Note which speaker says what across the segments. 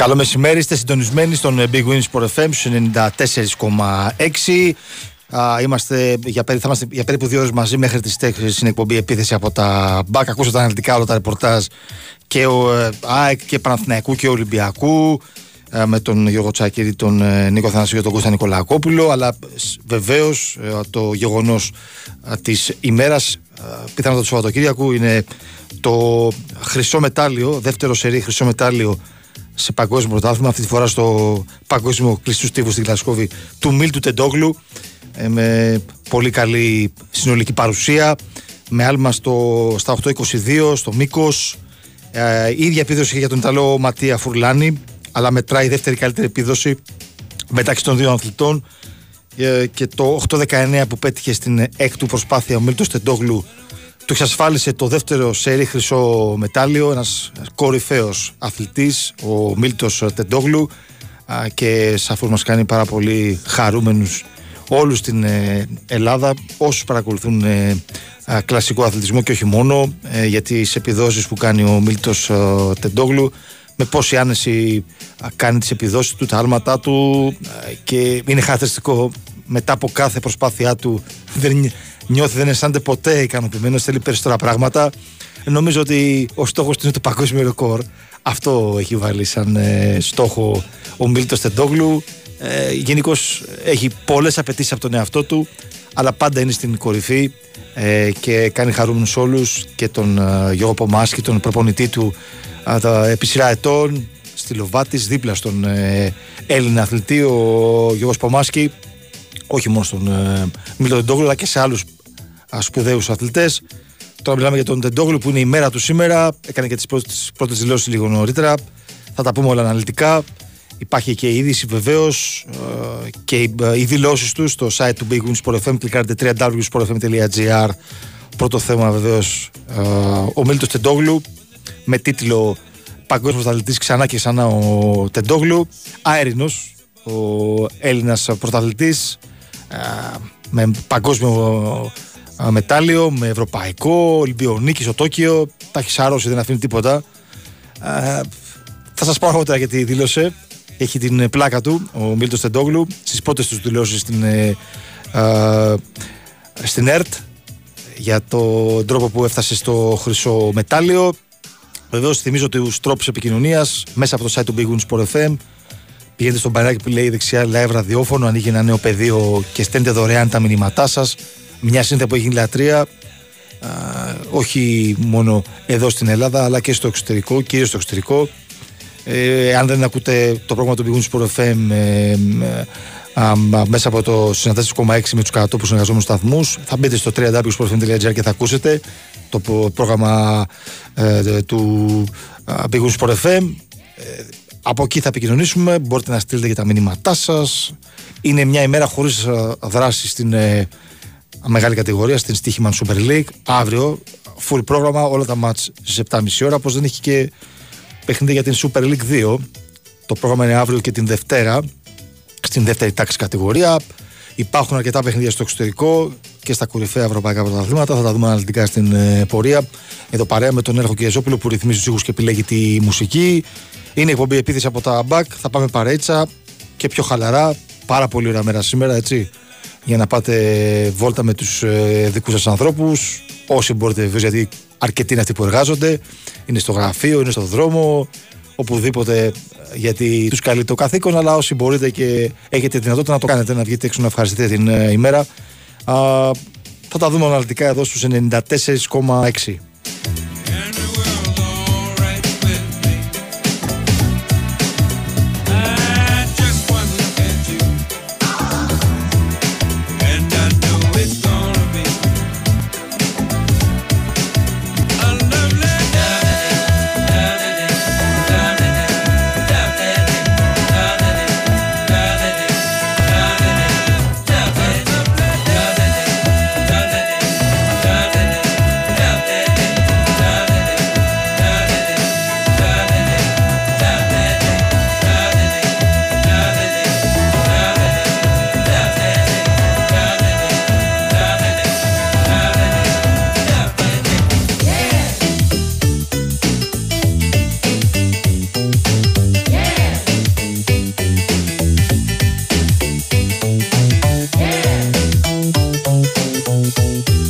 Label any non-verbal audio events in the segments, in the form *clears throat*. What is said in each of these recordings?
Speaker 1: Καλό μεσημέρι, είστε συντονισμένοι στον Big Wins Sport FM 94,6. είμαστε για, περί, θα είμαστε για περίπου δύο ώρες μαζί μέχρι τις 4 στην εκπομπή επίθεση από τα μπακ. Ακούσατε αναλυτικά όλα τα ρεπορτάζ και ο ε, ΑΕΚ και Παναθηναϊκού και Ολυμπιακού ε, με τον Γιώργο Τσάκηρη, τον ε, Νίκο Θανασίου και τον Κώστα Νικολακόπουλο αλλά βεβαίως το γεγονός της ημέρας πιθανότατα του Σαββατοκύριακου είναι το χρυσό μετάλλιο, δεύτερο σερί χρυσό μετάλλιο σε παγκόσμιο πρωτάθλημα, αυτή τη φορά στο παγκόσμιο κλειστού στίβου στην Γλασκόβη του Μίλτου Τεντόγλου ε, με πολύ καλή συνολική παρουσία με άλμα στο, στα 8.22 στο μήκος. Ε, η ίδια επίδοση για τον Ιταλό Ματία Φουρλάνη αλλά μετράει η δεύτερη καλύτερη επίδοση μεταξύ των δύο αθλητών ε, και το 8-19 που πέτυχε στην έκτου προσπάθεια ο Μίλτος Τεντόγλου του εξασφάλισε το δεύτερο σερί χρυσό μετάλλιο, ένας κορυφαίος αθλητής, ο Μίλτος Τεντόγλου. Και σαφώς μας κάνει πάρα πολύ χαρούμενους όλους στην ε, Ελλάδα, όσους παρακολουθούν ε, κλασικό αθλητισμό και όχι μόνο, ε, για τις επιδόσεις που κάνει ο Μίλτος Τεντόγλου, με πόση άνεση κάνει τις επιδόσεις του, τα άλματά του και είναι χαρακτηριστικό μετά από κάθε προσπάθειά του δεν νιώθει δεν αισθάνεται ποτέ ικανοποιημένος, θέλει περισσότερα πράγματα. Νομίζω ότι ο στόχος του είναι το παγκόσμιο ρεκόρ. Αυτό έχει βάλει σαν ε, στόχο ο Μίλτος Τεντόγλου. Ε, Γενικώς έχει πολλές απαιτήσεις από τον εαυτό του, αλλά πάντα είναι στην κορυφή ε, και κάνει χαρούμενους όλους και τον ε, Γιώργο Πομάσκη, τον προπονητή του ε, τα, επί σειρά ετών στη Λοβάτης, δίπλα στον ε, Έλληνα αθλητή, ο Γιώργος Πομάσκη. Όχι μόνο στον ε, Μίλτο Τεντόγλου, αλλά και σε άλλους σπουδαίους αθλητές. Τώρα μιλάμε για τον Τεντόγλου που είναι η μέρα του σήμερα. Έκανε και τις πρώτες δηλώσεις λίγο νωρίτερα. Θα τα πούμε όλα αναλυτικά. Υπάρχει και η είδηση βεβαίως ε, και ε, οι δηλώσεις τους στο site του Big Win Sport FM. Κλικάρετε www.sportfm.gr. Πρώτο θέμα βεβαίως ε, ο Μίλτο Τεντόγλου με τίτλο Παγκόσμιος Πρωταθλητή ξανά και ξανά ο Τεντόγλου. Αέρινος ο Έλληνας πρωταθλητής με παγκόσμιο μετάλλιο, με ευρωπαϊκό, Ολυμπιονίκη στο Τόκιο. Τα έχεις σάρώσει, δεν αφήνει τίποτα. θα σας πω αργότερα γιατί δήλωσε. Έχει την πλάκα του ο Μίλτος Τεντόγλου στις πρώτες τους δηλώσεις στην, ε, στην ΕΡΤ για τον τρόπο που έφτασε στο χρυσό μετάλλιο. Βεβαίως θυμίζω του τρόπους επικοινωνίας μέσα από το site του Big Win Sport FM. Πηγαίνετε στον παράκι που λέει δεξιά live ραδιόφωνο, ανοίγει ένα νέο πεδίο και στέλνετε δωρεάν τα μηνύματά σας μια σύνθεση που έχει γίνει λατρεία όχι μόνο εδώ στην Ελλάδα αλλά και στο εξωτερικό, κυρίως στο εξωτερικό. Ε, αν δεν ακούτε το πρόγραμμα του Big Sport FM ε, μέσα από το 94,6 με τους κατατόπους συνεργαζόμενους σταθμούς θα μπείτε στο www.sportfm.gr και θα ακούσετε το πρόγραμμα ε, του Big Sport FM ε, από εκεί θα επικοινωνήσουμε μπορείτε να στείλετε και τα μηνύματά σας είναι μια ημέρα χωρίς δράση στην μεγάλη κατηγορία στην Στίχημαν Super League. Αύριο, full πρόγραμμα, όλα τα μάτς στις 7.30 ώρα. Πώ δεν έχει και παιχνίδι για την Super League 2. Το πρόγραμμα είναι αύριο και την Δευτέρα, στην δεύτερη τάξη κατηγορία. Υπάρχουν αρκετά παιχνίδια στο εξωτερικό και στα κορυφαία ευρωπαϊκά πρωταθλήματα. Θα τα δούμε αναλυτικά στην ε, πορεία. Εδώ παρέα με τον Έρχο Κιεζόπουλο που ρυθμίζει τους ήχους και επιλέγει τη μουσική. Είναι εκπομπή επίθεση από τα μπακ. Θα πάμε παρέτσα και πιο χαλαρά. Πάρα πολύ ωραία μέρα σήμερα, έτσι για να πάτε βόλτα με τους ε, δικούς σας ανθρώπους όσοι μπορείτε βεβαίως γιατί αρκετοί είναι αυτοί που εργάζονται είναι στο γραφείο, είναι στο δρόμο οπουδήποτε γιατί τους καλεί το καθήκον αλλά όσοι μπορείτε και έχετε δυνατότητα να το κάνετε να βγείτε έξω να ευχαριστείτε την ε, ημέρα. Α, θα τα δούμε αναλυτικά εδώ στους 94,6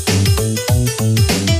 Speaker 1: Música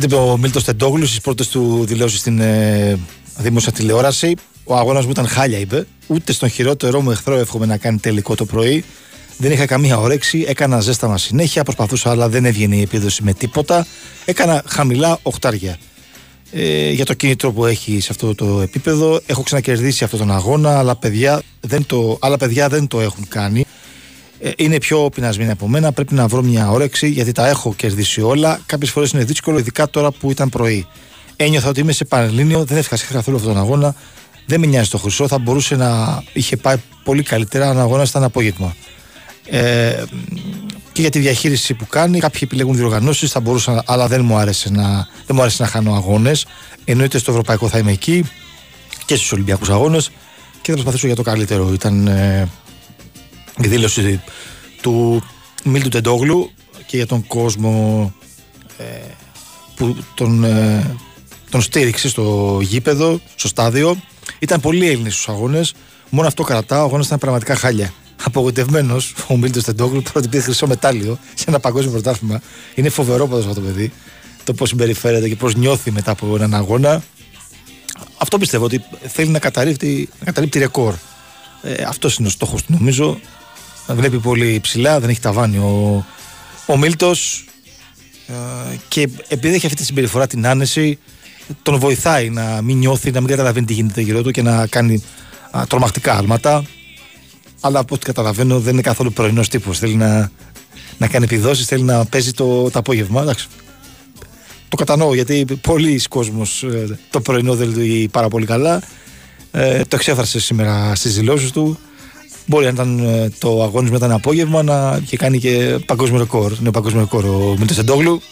Speaker 1: Θα σα πω ότι είπε ο Μίλτος Τεντόγλους στις πρώτες του δηλώσεις στην ε, δημόσια τηλεόραση. Ο αγώνας μου ήταν χάλια, είπε. Ούτε στον χειρότερό μου εχθρό εύχομαι να κάνει τελικό το πρωί. Δεν είχα καμία όρεξη, έκανα ζέσταμα συνέχεια, προσπαθούσα αλλά δεν έβγαινε η επίδοση με τίποτα. Έκανα χαμηλά οχτάρια. Ε, για το κίνητρο που έχει σε αυτό το επίπεδο. Έχω ξανακερδίσει αυτόν τον αγώνα, αλλά παιδιά δεν το, άλλα παιδιά δεν το έχουν κάνει. Ε, είναι πιο πεινασμένοι από μένα. Πρέπει να βρω μια όρεξη γιατί τα έχω κερδίσει όλα. Κάποιες φορές είναι δύσκολο, ειδικά τώρα που ήταν πρωί. Ένιωθα ότι είμαι σε Πανελλήνιο, δεν έφυγα καθόλου αυτόν τον αγώνα. Δεν με νοιάζει το χρυσό, θα μπορούσε να είχε πάει πολύ καλύτερα αν αγώνας ήταν απόγευμα. Ε, και για τη διαχείριση που κάνει, κάποιοι επιλέγουν διοργανώσεις, θα μπορούσαν, αλλά δεν μου άρεσε να, δεν μου άρεσε να χάνω αγώνες. Εννοείται στο Ευρωπαϊκό θα είμαι εκεί και στους Ολυμπιακούς Αγώνες και θα προσπαθήσω για το καλύτερο. Ήταν ε, η δήλωση του Μίλτου Τεντόγλου και για τον κόσμο ε, που τον, ε, τον στήριξε στο γήπεδο, στο στάδιο. Ήταν πολύ Έλληνες στους αγώνες. Μόνο αυτό κρατάω. Ο αγώνας ήταν πραγματικά χάλια. Απογοητευμένος ο Μίλτος Τεντόγλου πρώτη πήρε χρυσό μετάλλιο σε ένα παγκόσμιο πρωτάθλημα. Είναι φοβερό πάντω αυτό το παιδί. Το πώς συμπεριφέρεται και πώς νιώθει μετά από έναν αγώνα. Αυτό πιστεύω ότι θέλει να καταρρύπτει, να καταρρύπτει ρεκόρ. Ε, αυτός είναι ο στόχος του νομίζω βλέπει πολύ ψηλά, δεν έχει ταβάνει ο, ο Μίλτος ε, και επειδή έχει αυτή τη συμπεριφορά την άνεση τον βοηθάει να μην νιώθει, να μην καταλαβαίνει τι γίνεται γύρω του και να κάνει α, τρομακτικά άλματα αλλά από ό,τι καταλαβαίνω δεν είναι καθόλου πρωινός τύπος. Θέλει να, να κάνει επιδόσεις, θέλει να παίζει το, το απόγευμα. Εντάξει. Το κατανοώ γιατί πολλοί κόσμος ε, το πρωινό δεν λειτουργεί πάρα πολύ καλά. Ε, το εξέφρασε σήμερα στις δηλώσεις του. Μπορεί να ήταν ε, το αγώνισμα ήταν απόγευμα να είχε κάνει και παγκόσμιο ρεκόρ. Είναι παγκόσμιο ρεκόρ ο Μίλτο Εντόγλου.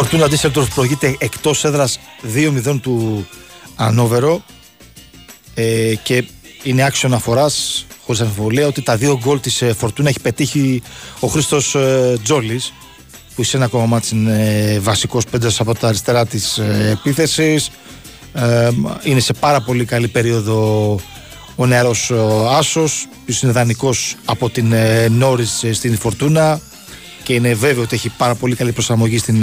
Speaker 1: Φορτούνα Ντίσσελτορφ προηγείται εκτός έδρας 2-0 του Ανόβερο ε, και είναι άξιο αναφορά χωρίς αμφιβολία ότι τα δύο γκολ της ε, Φορτούνα έχει πετύχει ο Χρήστος ε, Τζόλης που σε ένα ακόμα μάτι είναι βασικός πέντε από τα αριστερά της ε, επίθεσης. Ε, είναι σε πάρα πολύ καλή περίοδο ο νεαρός Άσος, που είναι δανεικός από την ε, Νόρι στην Φορτούνα και είναι βέβαιο ότι έχει πάρα πολύ καλή προσαρμογή στην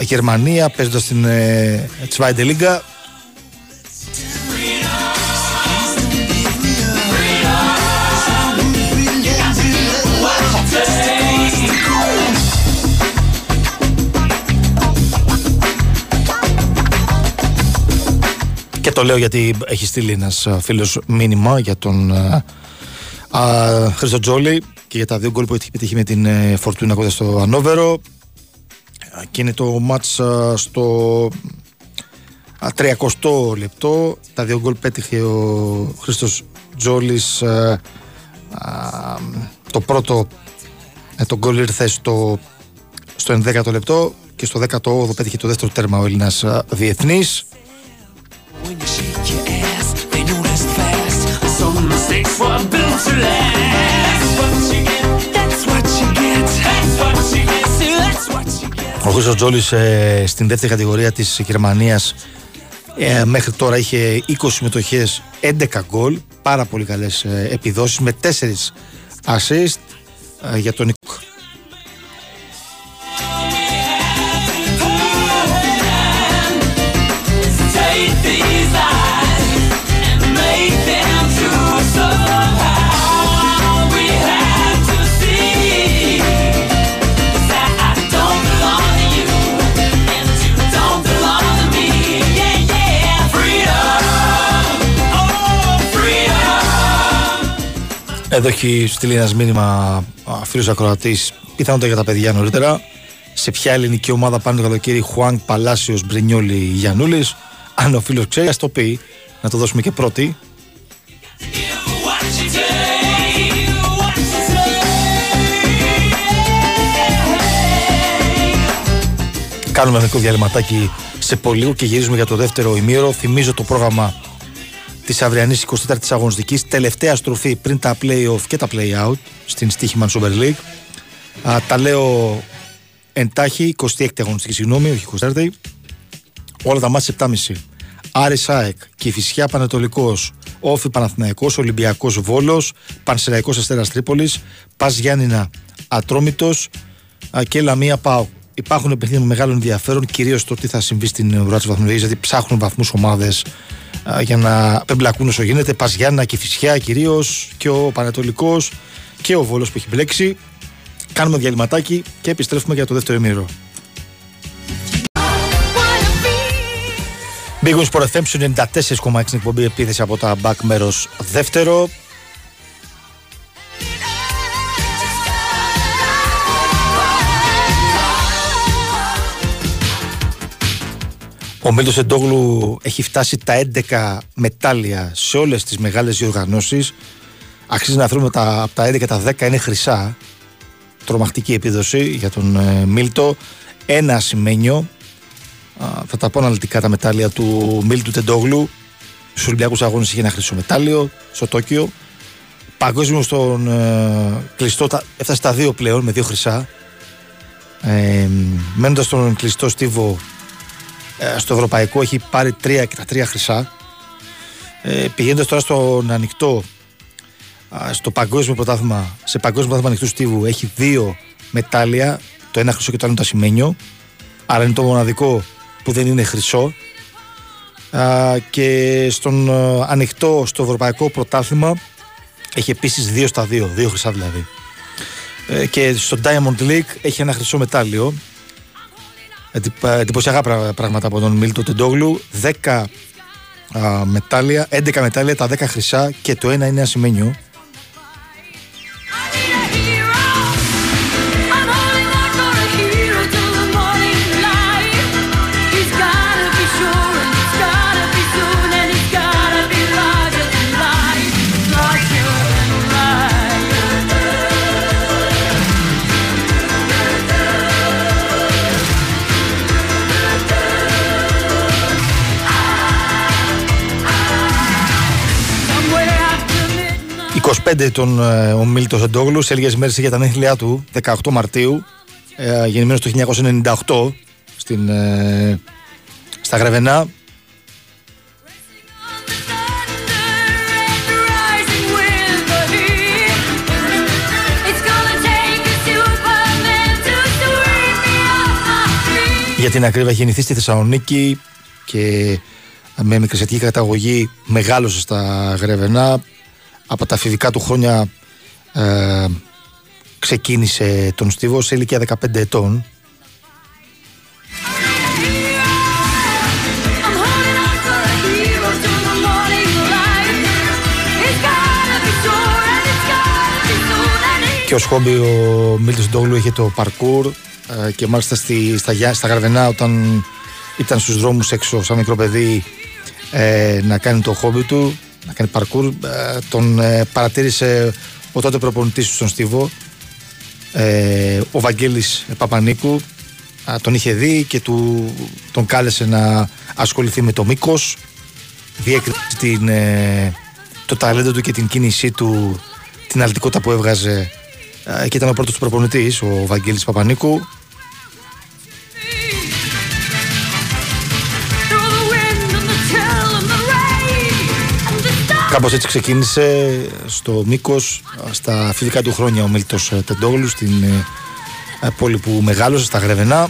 Speaker 1: Γερμανία παίζοντας στην ε, Zweite Liga. Και το λέω γιατί έχει στείλει ένας ε, φίλος μήνυμα για τον ε, α, Χρήστο Τζόλι και για τα δύο γκολ που έχει πετύχει με την Φορτούνα κοντά στο Ανόβερο και είναι το μάτς στο 30 λεπτό. Τα δύο γκολ πέτυχε ο Χρήστος Τζόλης το πρώτο ε, το γκολ ήρθε στο, στο 11ο λεπτό και στο 18ο πέτυχε το δεύτερο τέρμα ο Έλληνας διεθνής Ο Χρήστος Τζόλης ε, στην δεύτερη κατηγορία της Γερμανίας ε, μέχρι τώρα είχε 20 συμμετοχές, 11 γκολ. Πάρα πολύ καλές ε, επιδόσεις με 4 assist ε, για τον Εδώ έχει στείλει ένας μήνυμα φίλος ακροατής, πιθανότατα για τα παιδιά νωρίτερα. Σε ποια ελληνική ομάδα πάνε το καλοκαίρι Χουάνγκ Παλάσιος Μπρινιόλη Γιανούλης; Αν ο φίλος ξέρει, ας το πει. Να το δώσουμε και πρώτη. Κάνουμε μερικό διαλυματάκι σε πολύ και γυρίζουμε για το δεύτερο ημίωρο. Θυμίζω το πρόγραμμα της αυριανής 24η αγωνιστικής. Τελευταία στροφή πριν τα playoff και τα play-out στην Stichman Super League. Α, τα λέω εντάχει, 26η αγωνιστική, συγγνώμη, όχι 24η. Όλα τα μάτια 7.30. Άρης Σάεκ, Κυφυσιά Πανετολικός, Όφη Παναθηναϊκός, Ολυμπιακός Βόλος, Πανσεραϊκός Αστέρας Τρίπολης, Πας Γιάννηνα Ατρόμητος και Λαμία Πάου. Υπάρχουν παιχνίδια με μεγάλο ενδιαφέρον, κυρίως το τι θα συμβεί στην ουρά της βαθμολογίας, γιατί ψάχνουν βαθμούς ομάδες για να πεμπλακούν όσο γίνεται. Πας Γιάννα και Φυσιά κυρίως και ο Πανετολικός και ο Βόλος που έχει μπλέξει. Κάνουμε διαλυματάκι και επιστρέφουμε για το δεύτερο ημίρο. Big Wings Sport FM 94,6 εκπομπή επίθεση από τα back μέρος δεύτερο. Ο Μίλτος Εντόγλου έχει φτάσει τα 11 μετάλλια σε όλες τις μεγάλες διοργανώσεις. Αξίζει να βρούμε τα, από τα 11 τα 10 είναι χρυσά. Τρομακτική επίδοση για τον ε, Μίλτο. Ένα ασημένιο θα τα πω αναλυτικά τα μετάλλια του Μίλτου Τεντόγλου. Στους Ολυμπιακούς Αγώνες είχε ένα χρυσό μετάλλιο στο Τόκιο. Παγκόσμιο στον ε, κλειστό, έφτασε στα δύο πλέον με δύο χρυσά. Ε, Μένοντας στον κλειστό στίβο ε, στο ευρωπαϊκό έχει πάρει τρία και τα τρία χρυσά. Ε, Πηγαίνοντας τώρα στον ανοιχτό, στο παγκόσμιο πρωτάθλημα, σε παγκόσμιο πρωτάθλημα ανοιχτού στίβου έχει δύο μετάλλια, το ένα χρυσό και το άλλο το ασημένιο. Άρα είναι το μοναδικό που δεν είναι χρυσό και στον ανοιχτό στο ευρωπαϊκό πρωτάθλημα έχει επίσης δύο στα δύο, δύο χρυσά δηλαδή. Ε, και στο Diamond League έχει ένα χρυσό μετάλλιο. Εντυπωσιακά πράγματα από τον Μίλτο Τεντόγλου. 10 μετάλλια, 11 μετάλλια, τα 10 χρυσά και το ένα είναι ασημένιο. Τον ε, ο Μίλτος Εντόγλου. Σε λίγες μέρες είχε τα νύχλιά του, 18 Μαρτίου, ε, γεννημένος το 1998 στην, ε, στα Γρεβενά. Για την ακρίβεια γεννηθεί στη Θεσσαλονίκη και με μικρή καταγωγή μεγάλωσε στα Γρεβενά από τα φιβικά του χρόνια ε, ξεκίνησε τον Στίβο σε ηλικία 15 ετών. Και ως χόμπι ο Μίλτος Ντόγλου είχε το παρκούρ ε, και μάλιστα στη, στα, στα Γαρβενά όταν ήταν στους δρόμους έξω σαν μικρό παιδί ε, να κάνει το χόμπι του να κάνει παρκούρ. Ε, τον ε, παρατήρησε ο τότε προπονητής του στον Στίβο, ε, ο Βαγγέλης Παπανίκου. Τον είχε δει και του, τον κάλεσε να ασχοληθεί με το μήκος. Διέκρισε το ταλέντο του και την κίνησή του, την αλτικότητα που έβγαζε και ήταν ο πρώτος προπονητής, ο Βαγγέλης Παπανίκου. Κάπως έτσι ξεκίνησε στο Μήκος στα φυσικά του χρόνια ο Μίλτος Τεντόγλου στην ε, πόλη που μεγάλωσε στα Γρεβενά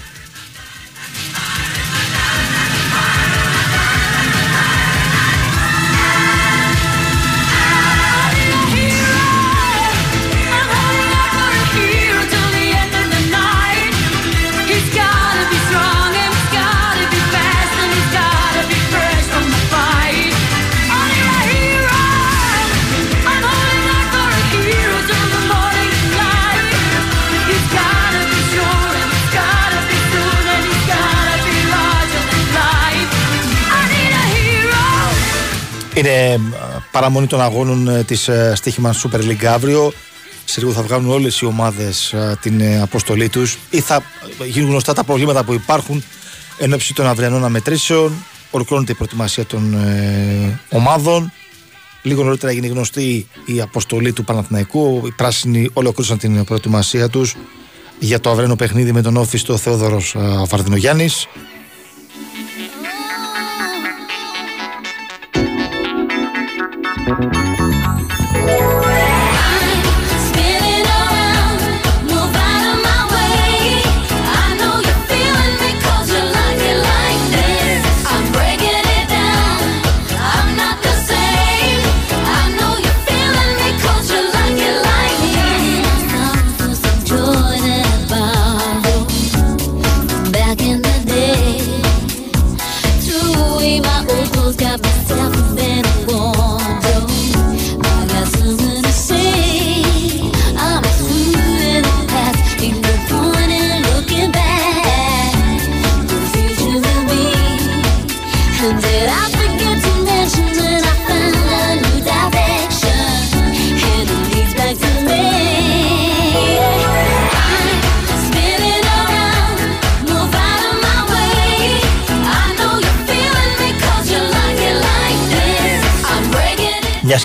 Speaker 1: Είναι παραμονή των αγώνων ε, της ε, στοίχημα Super League αύριο. σε λίγο θα βγάλουν όλες οι ομάδες την ε, αποστολή τους ή θα γίνουν γνωστά τα προβλήματα που υπάρχουν εν ώψη των αυριανών αμετρήσεων. Ολοκληρώνεται η προετοιμασία των ε, ομάδων. Λίγο νωρίτερα έγινε γνωστή η αποστολή του Παναθηναϊκού. Οι πράσινοι ολοκλήρωσαν την προετοιμασία τους για το αυριανό παιχνίδι με τον όφιστο Θεόδωρος Βαρδινογιάννης. Μια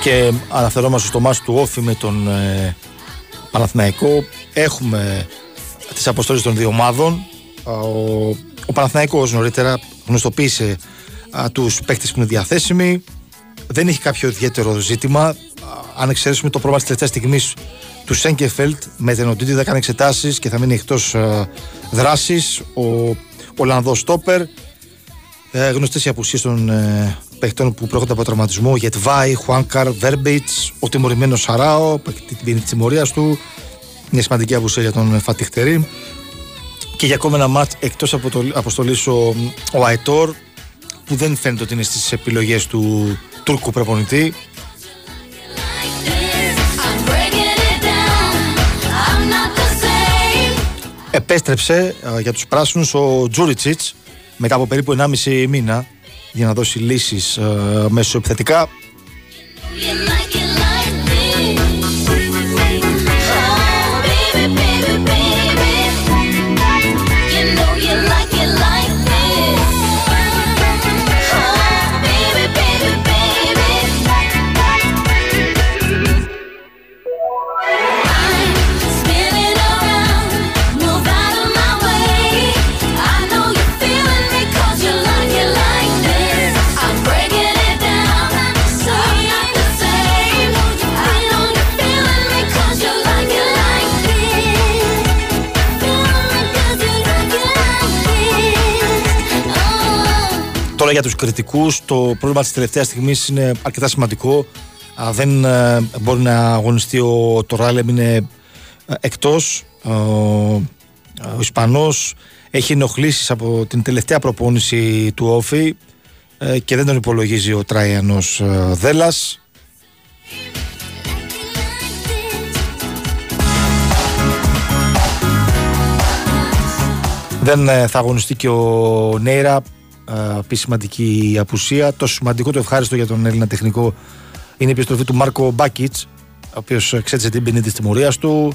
Speaker 1: και αναφερόμαστε στο μάτι του Όφη με τον ε, Παναθηναϊκό, έχουμε τις αποστολές των δύο ομάδων. Ο, ο Παναθηναϊκός νωρίτερα γνωστοποίησε α, τους παίκτες που είναι διαθέσιμοι. Δεν έχει κάποιο ιδιαίτερο ζήτημα. Αν εξαιρέσουμε το πρόβλημα της τελευταίας στιγμής του Σέγκεφελτ με την Οντίτη θα κάνει εξετάσεις και θα μείνει εκτός α, δράσης. Ο Ολλανδός Στόπερ. Ε, γνωστές οι απουσίες των ε, παίχτων που προέρχονται από τραυματισμό, Γετβάη, Χουάνκαρ, Βέρμπιτς, ο τιμωρημένος Σαράο, που έχει την ποινή τη τιμωρία του. Μια σημαντική απουσία για τον Φατιχτερή. Και για ακόμα ένα μάτς εκτός αποστολής ο, ο Αϊτόρ, που δεν φαίνεται ότι είναι στις επιλογές του Τούρκου προπονητή. Επέστρεψε για τους πράσινους ο Τζούριτσιτς μετά από περίπου 1,5 μήνα για να δώσει λύσεις ε, μέσω επιθετικά. Τώρα για τους κριτικούς το πρόβλημα της τελευταίας στιγμής είναι αρκετά σημαντικό. δεν ε, μπορεί να αγωνιστεί ο Τωράλεμ, είναι ε, εκτός. ο, ο Ισπανός έχει ενοχλήσεις από την τελευταία προπόνηση του Όφη ε, και δεν τον υπολογίζει ο Τράιανος Δέλλας. Δεν θα αγωνιστεί και ο Νέιρα πει σημαντική απουσία. Το σημαντικό, το ευχάριστο για τον Έλληνα τεχνικό είναι η επιστροφή του Μάρκο Μπάκιτς, ο οποίος εξέτησε την ποινή της τιμωρίας του.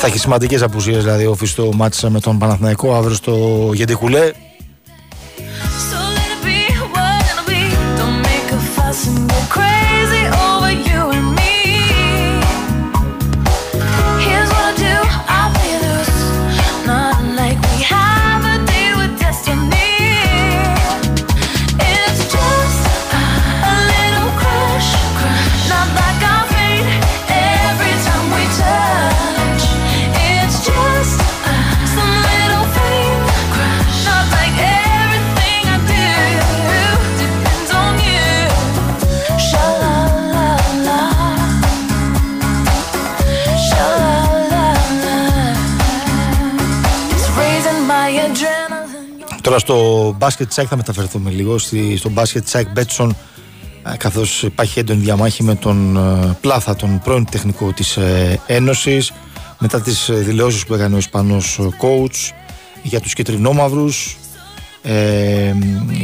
Speaker 1: Θα έχει σημαντικές απουσίες δηλαδή ο Φιστό μάτσα με τον Παναθηναϊκό αύριο στο Γεντικουλέ. us and go crazy. Τώρα στο μπάσκετ τσάκ θα μεταφερθούμε λίγο. στο μπάσκετ τσάκ Μπέτσον καθώς υπάρχει έντονη διαμάχη με τον Πλάθα, τον πρώην τεχνικό της ε, Ένωσης. μετά τις δηλώσεις που έκανε ο Ισπανός coach για τους κεντρινόμαυρους ε,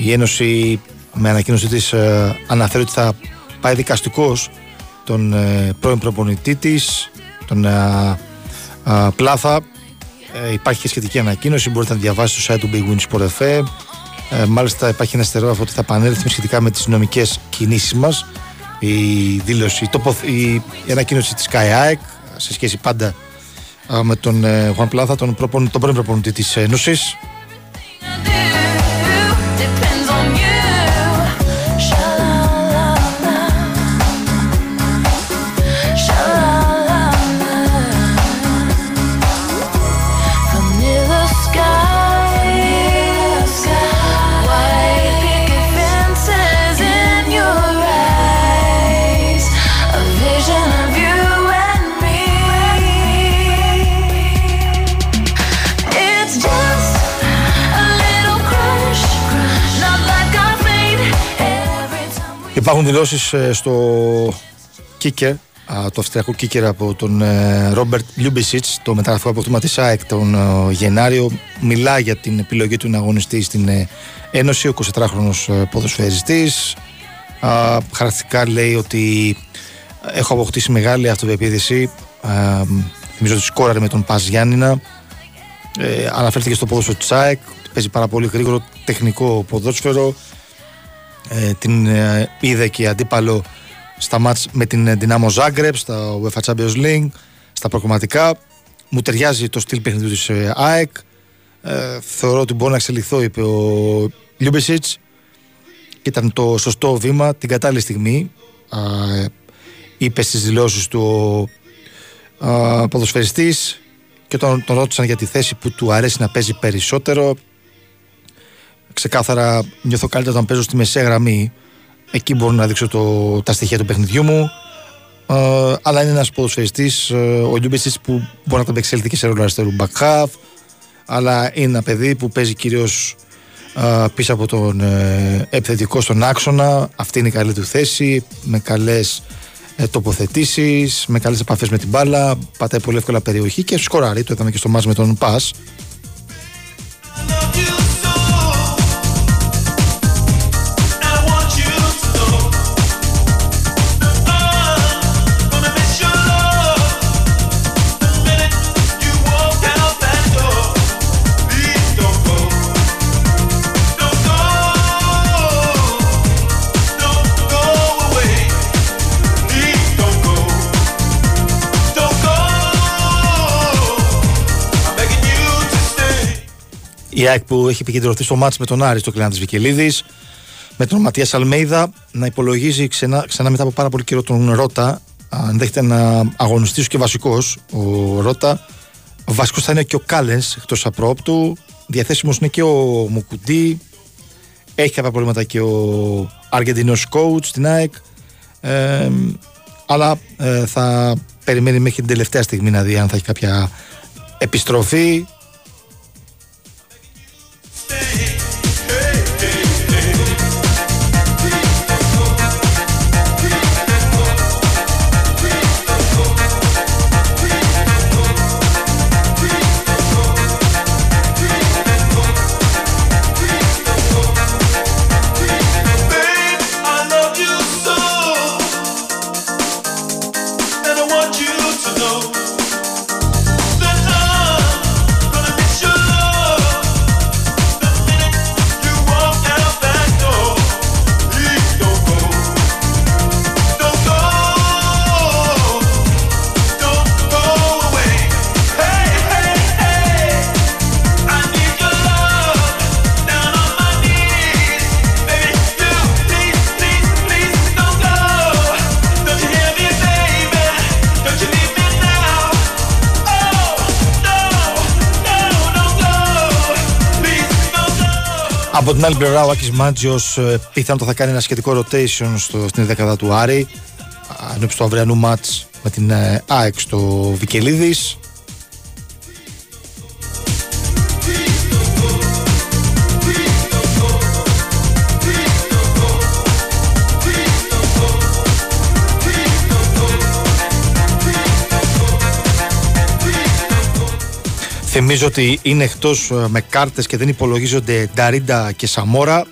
Speaker 1: η Ένωση με ανακοίνωσή της ε, αναφέρει ότι θα πάει δικαστικός τον ε, πρώην προπονητή της τον ε, Πλάθα ε, υπάρχει και σχετική ανακοίνωση μπορείτε να διαβάσετε στο site του Big Win Sport FM ε, μάλιστα υπάρχει ένα στερεόγραφο ότι θα επανέλθουμε σχετικά με τις νομικές κινήσεις μας. Η δήλωση, η, η, η ανακοίνωση της ΚΑΕΑΕΚ σε σχέση πάντα με τον Juan Πλάθα τον, τον πρώην προπονητή της Ένωσης Υπάρχουν δηλώσεις ε, στο Κίκερ, το αυστριακό Κίκερ από τον Ρόμπερτ Λιούμπισιτς, το μεταγραφικό αποκτήμα της ΑΕΚ τον ε, Γενάριο. Μιλά για την επιλογή του να αγωνιστεί στην ε, Ένωση, ο 24χρονο ποδοσφαιριστής. Χαρακτηριστικά λέει ότι έχω αποκτήσει μεγάλη αυτοπεποίθηση. Θυμίζω ότι σκόραρε με τον Πας Γιάννηνα. Ε, αναφέρθηκε στο ποδόσφαιρο της ΑΕΚ. Παίζει πάρα πολύ γρήγορο τεχνικό ποδόσφαιρο ε, την ε, είδε και αντίπαλο στα μάτς με την Δυνάμο Ζάγκρεπ, στα UEFA Champions League, στα προκομματικά. Μου ταιριάζει το στυλ παιχνιδιού της ε, ΑΕΚ. Ε, θεωρώ ότι μπορεί να εξελιχθώ, είπε ο Λιούμπεσιτς. Ήταν το σωστό βήμα, την κατάλληλη στιγμή. Ε, είπε στις δηλώσεις του ο ποδοσφαιριστής και τον, τον ρώτησαν για τη θέση που του αρέσει να παίζει περισσότερο ξεκάθαρα νιώθω καλύτερα όταν παίζω στη μεσαία γραμμή. Εκεί μπορώ να δείξω το, τα στοιχεία του παιχνιδιού μου. Ε, αλλά είναι ένας ποδοσφαιριστής, ε, ο Λιούμπεστη, που μπορεί να τα επεξέλθει και σε ρόλο αριστερού back Αλλά είναι ένα παιδί που παίζει κυρίως ε, πίσω από τον ε, επιθετικό στον άξονα. Αυτή είναι η καλή του θέση. Με καλές ε, τοποθετήσεις, με καλές επαφές με την μπάλα. Πατάει πολύ εύκολα περιοχή και σκοράρει. Το είδαμε και στο μάτς με τον Πας. Η ΑΕΚ που έχει επικεντρωθεί στο μάτς με τον Άρη στο κλειάν της Βικελίδης. Με τον Ματίας Αλμέιδα να υπολογίζει ξανά, ξανά μετά από πάρα πολύ καιρό τον Ρότα. Ενδέχεται να αγωνιστεί και βασικός ο Ρότα. Ο βασικός θα είναι και ο Κάλεν εκτός απρόπτου. Διαθέσιμος είναι και ο Μουκουντή. Έχει κάποια προβλήματα και ο Αργεντινός coach στην ΑΕΚ. Ε, αλλά ε, θα περιμένει μέχρι την τελευταία στιγμή να δει αν θα έχει κάποια επιστροφή την άλλη πλευρά ο Άκης Μάτζιος ε, πιθανότατα θα κάνει ένα σχετικό rotation στο, στην δεκάδα του Άρη ενώπιση του αυριανού μάτς με την ε, ΑΕΚ στο Βικελίδης Θυμίζω ότι είναι εκτός ε, με κάρτες και δεν υπολογίζονται Νταρίντα και Σαμόρα.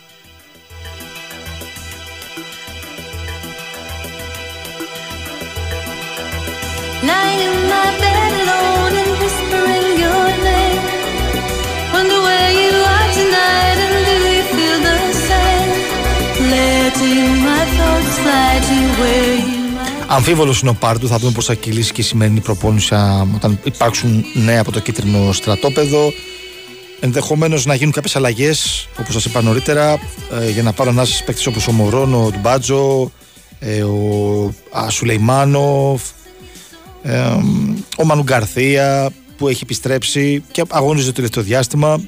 Speaker 1: Αμφίβολος είναι ο Πάρντου, θα δούμε πώς θα κυλήσει και η σημερινή προπόνηση όταν υπάρξουν νέα από το κίτρινο στρατόπεδο. Ενδεχομένως να γίνουν κάποιες αλλαγές, όπως σας είπα νωρίτερα, ε, για να πάρουν ένα παίκτης όπως ο Μωρόν, ο Ντουμπάτζο, ε, ο Σουλεϊμάνοφ, ε, ο Μανου Γκαρθία που έχει επιστρέψει και αγωνίζεται το τελευταίο διάστημα.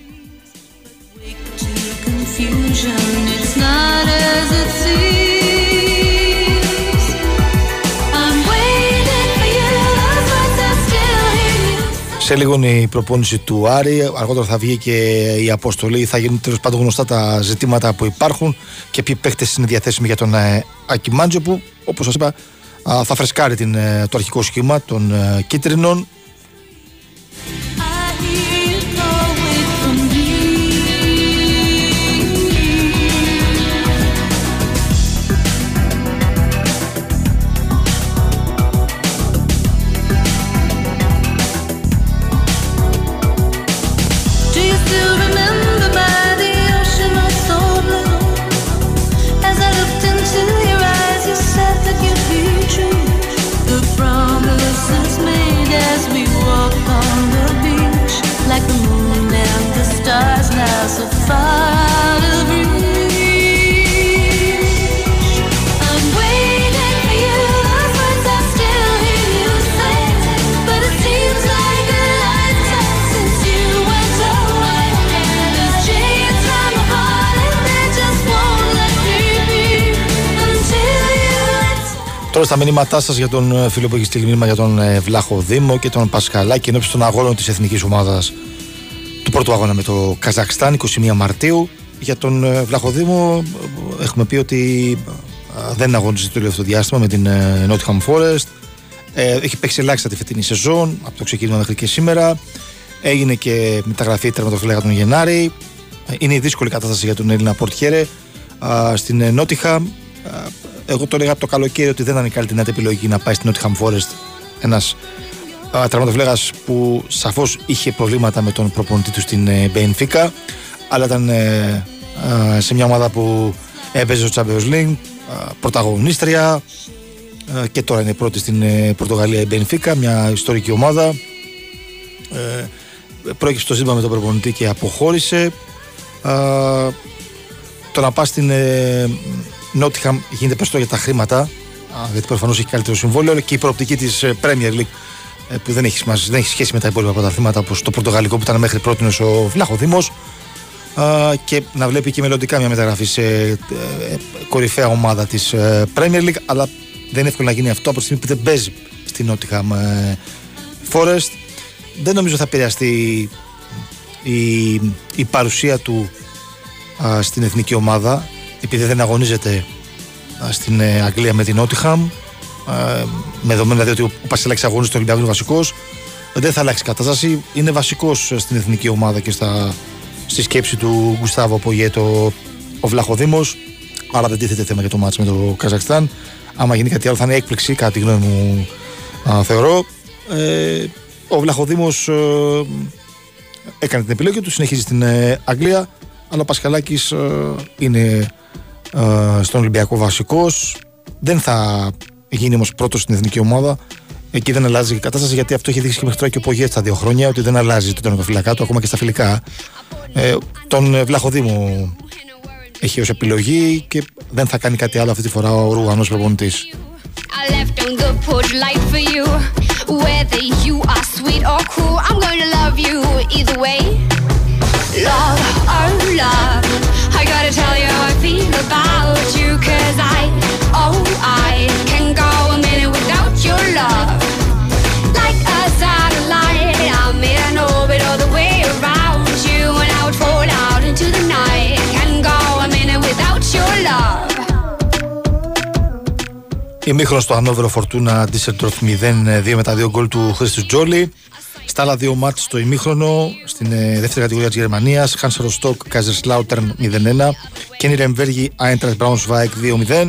Speaker 1: Σε λίγο είναι η προπόνηση του Άρη. Αργότερα θα βγει και η αποστολή. Θα γίνουν τέλος πάντων γνωστά τα ζητήματα που υπάρχουν και ποιοι παίχτε είναι διαθέσιμοι για τον ε, Ακιμάντζο που, όπως σας είπα, θα φρεσκάρει την, ε, το αρχικό σχήμα των ε, κίτρινων Τώρα στα μηνύματά σας για τον ε, φίλο που έχει στείλει μήνυμα για τον ε, Βλάχο Δήμο και τον Πασχαλάκη ενώπιση των αγώνων της εθνικής ομάδας του πρώτου αγώνα με το Καζακστάν 21 Μαρτίου. Για τον ε, Βλάχο Δήμο έχουμε πει ότι δεν αγώνιζε το τελευταίο διάστημα με την Nottingham Forest. Έχει παίξει ελάχιστα τη φετινή σεζόν από το ξεκίνημα μέχρι και σήμερα. Έγινε και μεταγραφή τερματοφύλακα τον Γενάρη. Είναι η δύσκολη κατάσταση για τον Έλληνα Πορτιέρε στην Nottingham εγώ το έλεγα από το καλοκαίρι ότι δεν ήταν η καλύτερη επιλογή να πάει στην Nottingham Forest ένας τραυματοφυλάκα που σαφώς είχε προβλήματα με τον προπονητή του στην Benfica, αλλά ήταν ε, σε μια ομάδα που έπαιζε στο Champions League, πρωταγωνίστρια και τώρα είναι πρώτη στην ε, Πορτογαλία η Benfica, μια ιστορική ομάδα. Ε, πρόκειψε το ζήτημα με τον προπονητή και αποχώρησε. Το να πας στην Νότιχαμ γίνεται περισσότερο για τα χρήματα, γιατί προφανώς έχει καλύτερο συμβόλαιο, και η προοπτική της ε, Premier League ε, που δεν έχει, σημασία, δεν έχει σχέση με τα υπόλοιπα πρωταθλήματα όπως το Πορτογαλικό που ήταν μέχρι πρώτη ο Βλάχο Δήμος. Και να βλέπει και μελλοντικά μια μεταγραφή σε ε, κορυφαία ομάδα της Premier League. Αλλά δεν είναι εύκολο να γίνει αυτό από τη στιγμή που δεν παίζει στην Nottingham Forest. Δεν νομίζω θα επηρεαστεί η, η παρουσία του στην εθνική ομάδα επειδή δεν αγωνίζεται στην ε, Αγγλία με την Νότιχαμ με δεδομένο δηλαδή ότι ο Πασίλαξ αγωνίζεται στο Ολυμπιακό είναι βασικός, δεν θα αλλάξει κατάσταση. Είναι βασικός στην εθνική ομάδα και στα, στη σκέψη του Γκουστάβο Πογέτο ο Βλαχοδήμος. Άρα δεν τίθεται θέμα για το μάτσο με το Καζακστάν. Άμα γίνει κάτι άλλο θα είναι έκπληξη, κατά τη γνώμη μου α, θεωρώ. Ε, ο Βλαχοδήμος ε, έκανε την επιλογή του, συνεχίζει στην ε, Αγγλία, αλλά ο Πασχαλάκης ε, είναι ε, στον Ολυμπιακό βασικός. Δεν θα γίνει όμως πρώτος στην εθνική ομάδα. Εκεί δεν αλλάζει η κατάσταση γιατί αυτό έχει δείξει και μέχρι τώρα και ο Πογέ στα δύο χρόνια ότι δεν αλλάζει το τερματοφυλακά του ακόμα και στα φιλικά. Ε, τον Βλαχοδήμο έχει ως επιλογή και δεν θα κάνει κάτι άλλο αυτή τη φορά ο Ρουγανό προπονητής. Love, oh love, I gotta tell you how I feel about you Η μίχρο στο Ανόβερο Φορτούνα Ντίσερτροφ 0 με μετά 2 γκολ του Χρήστης Τζόλι. Στα άλλα δύο μάτς στο ημίχρονο, στην ε, δεύτερη κατηγορία της Γερμανίας, Χάνσερ Ροστόκ, Κάιζερ Σλάουτερν 0-1, Κένι Ρεμβέργη, Άιντρα Μπράουνσβάικ 2-0.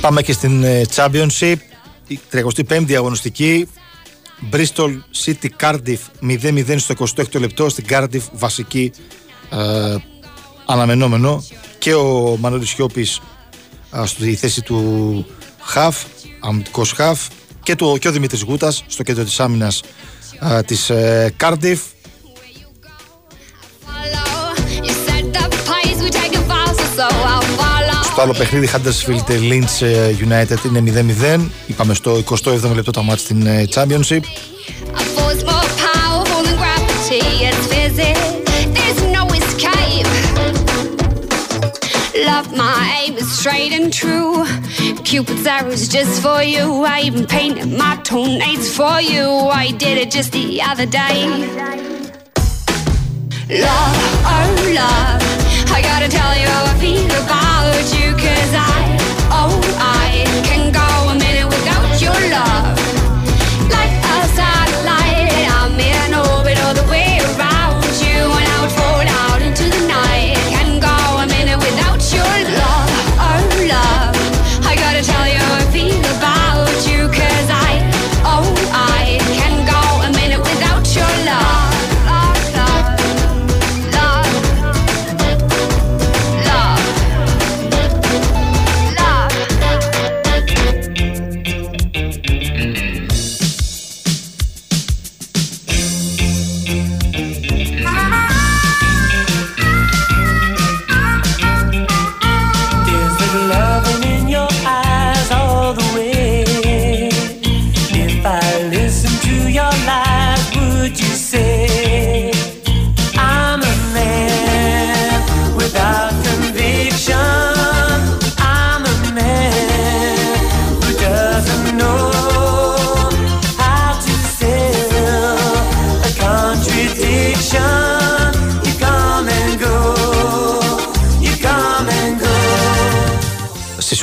Speaker 1: Πάμε και στην Championship, η 35η αγωνιστική. Bristol City Cardiff 0-0 στο 28 λεπτό. Στην Cardiff βασική ε, αναμενόμενο. Και ο Μανώλης Σιώπης ε, στη θέση του Χαφ, αμυντικός Χαφ. Και, το, και ο Δημήτρης Γούτας στο κέντρο της άμυνας ε, της ε, Cardiff Στο άλλο παιχνίδι Huddersfield Lynch ε, United είναι 0-0 Είπαμε στο 27ο λεπτό τα μάτια στην ε, Championship Love, my aim is straight and true. Cupid's arrows just for you. I even painted my toenails for you. I did it just the other day. Love, oh love, I gotta tell you how I feel about you. Cause I, oh, I can go a minute without your love.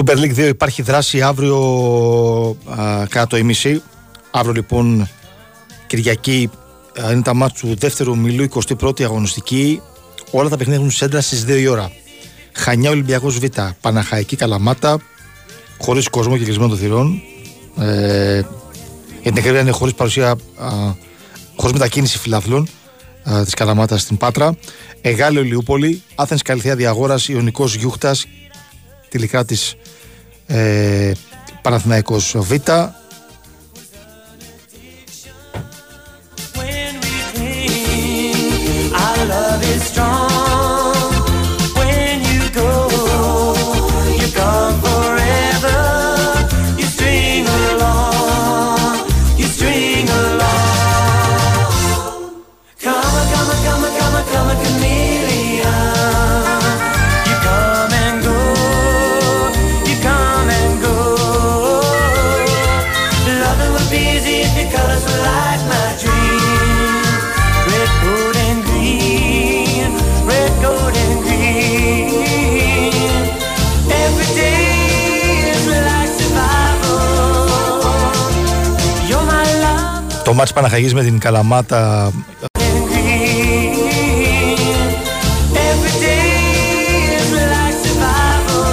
Speaker 1: Super League 2 υπάρχει δράση αύριο α, κατά το ημισή. Αύριο λοιπόν Κυριακή α, είναι τα μάτια του δεύτερου ομιλού 21η αγωνιστική. Όλα τα παιχνίδια έχουν σέντρα στις 2 η ώρα. Χανιά Ολυμπιακός Β. Παναχαϊκή Καλαμάτα. Χωρίς κόσμο και κλεισμένο των θυρών. Ε, για την ακρίβεια είναι χωρίς παρουσία, α, χωρίς μετακίνηση φιλαθλών α, της Καλαμάτας στην Πάτρα. Εγάλεο Λιούπολη. Άθενς Καλυθέα Διαγόρας. Ιωνικός Γιούχτας τελικά της ε, Παναθηναϊκός Β.
Speaker 2: When we cling, our love is strong.
Speaker 1: Το μάτς Παναχαγής με την Καλαμάτα
Speaker 2: and green. Every day is like survival.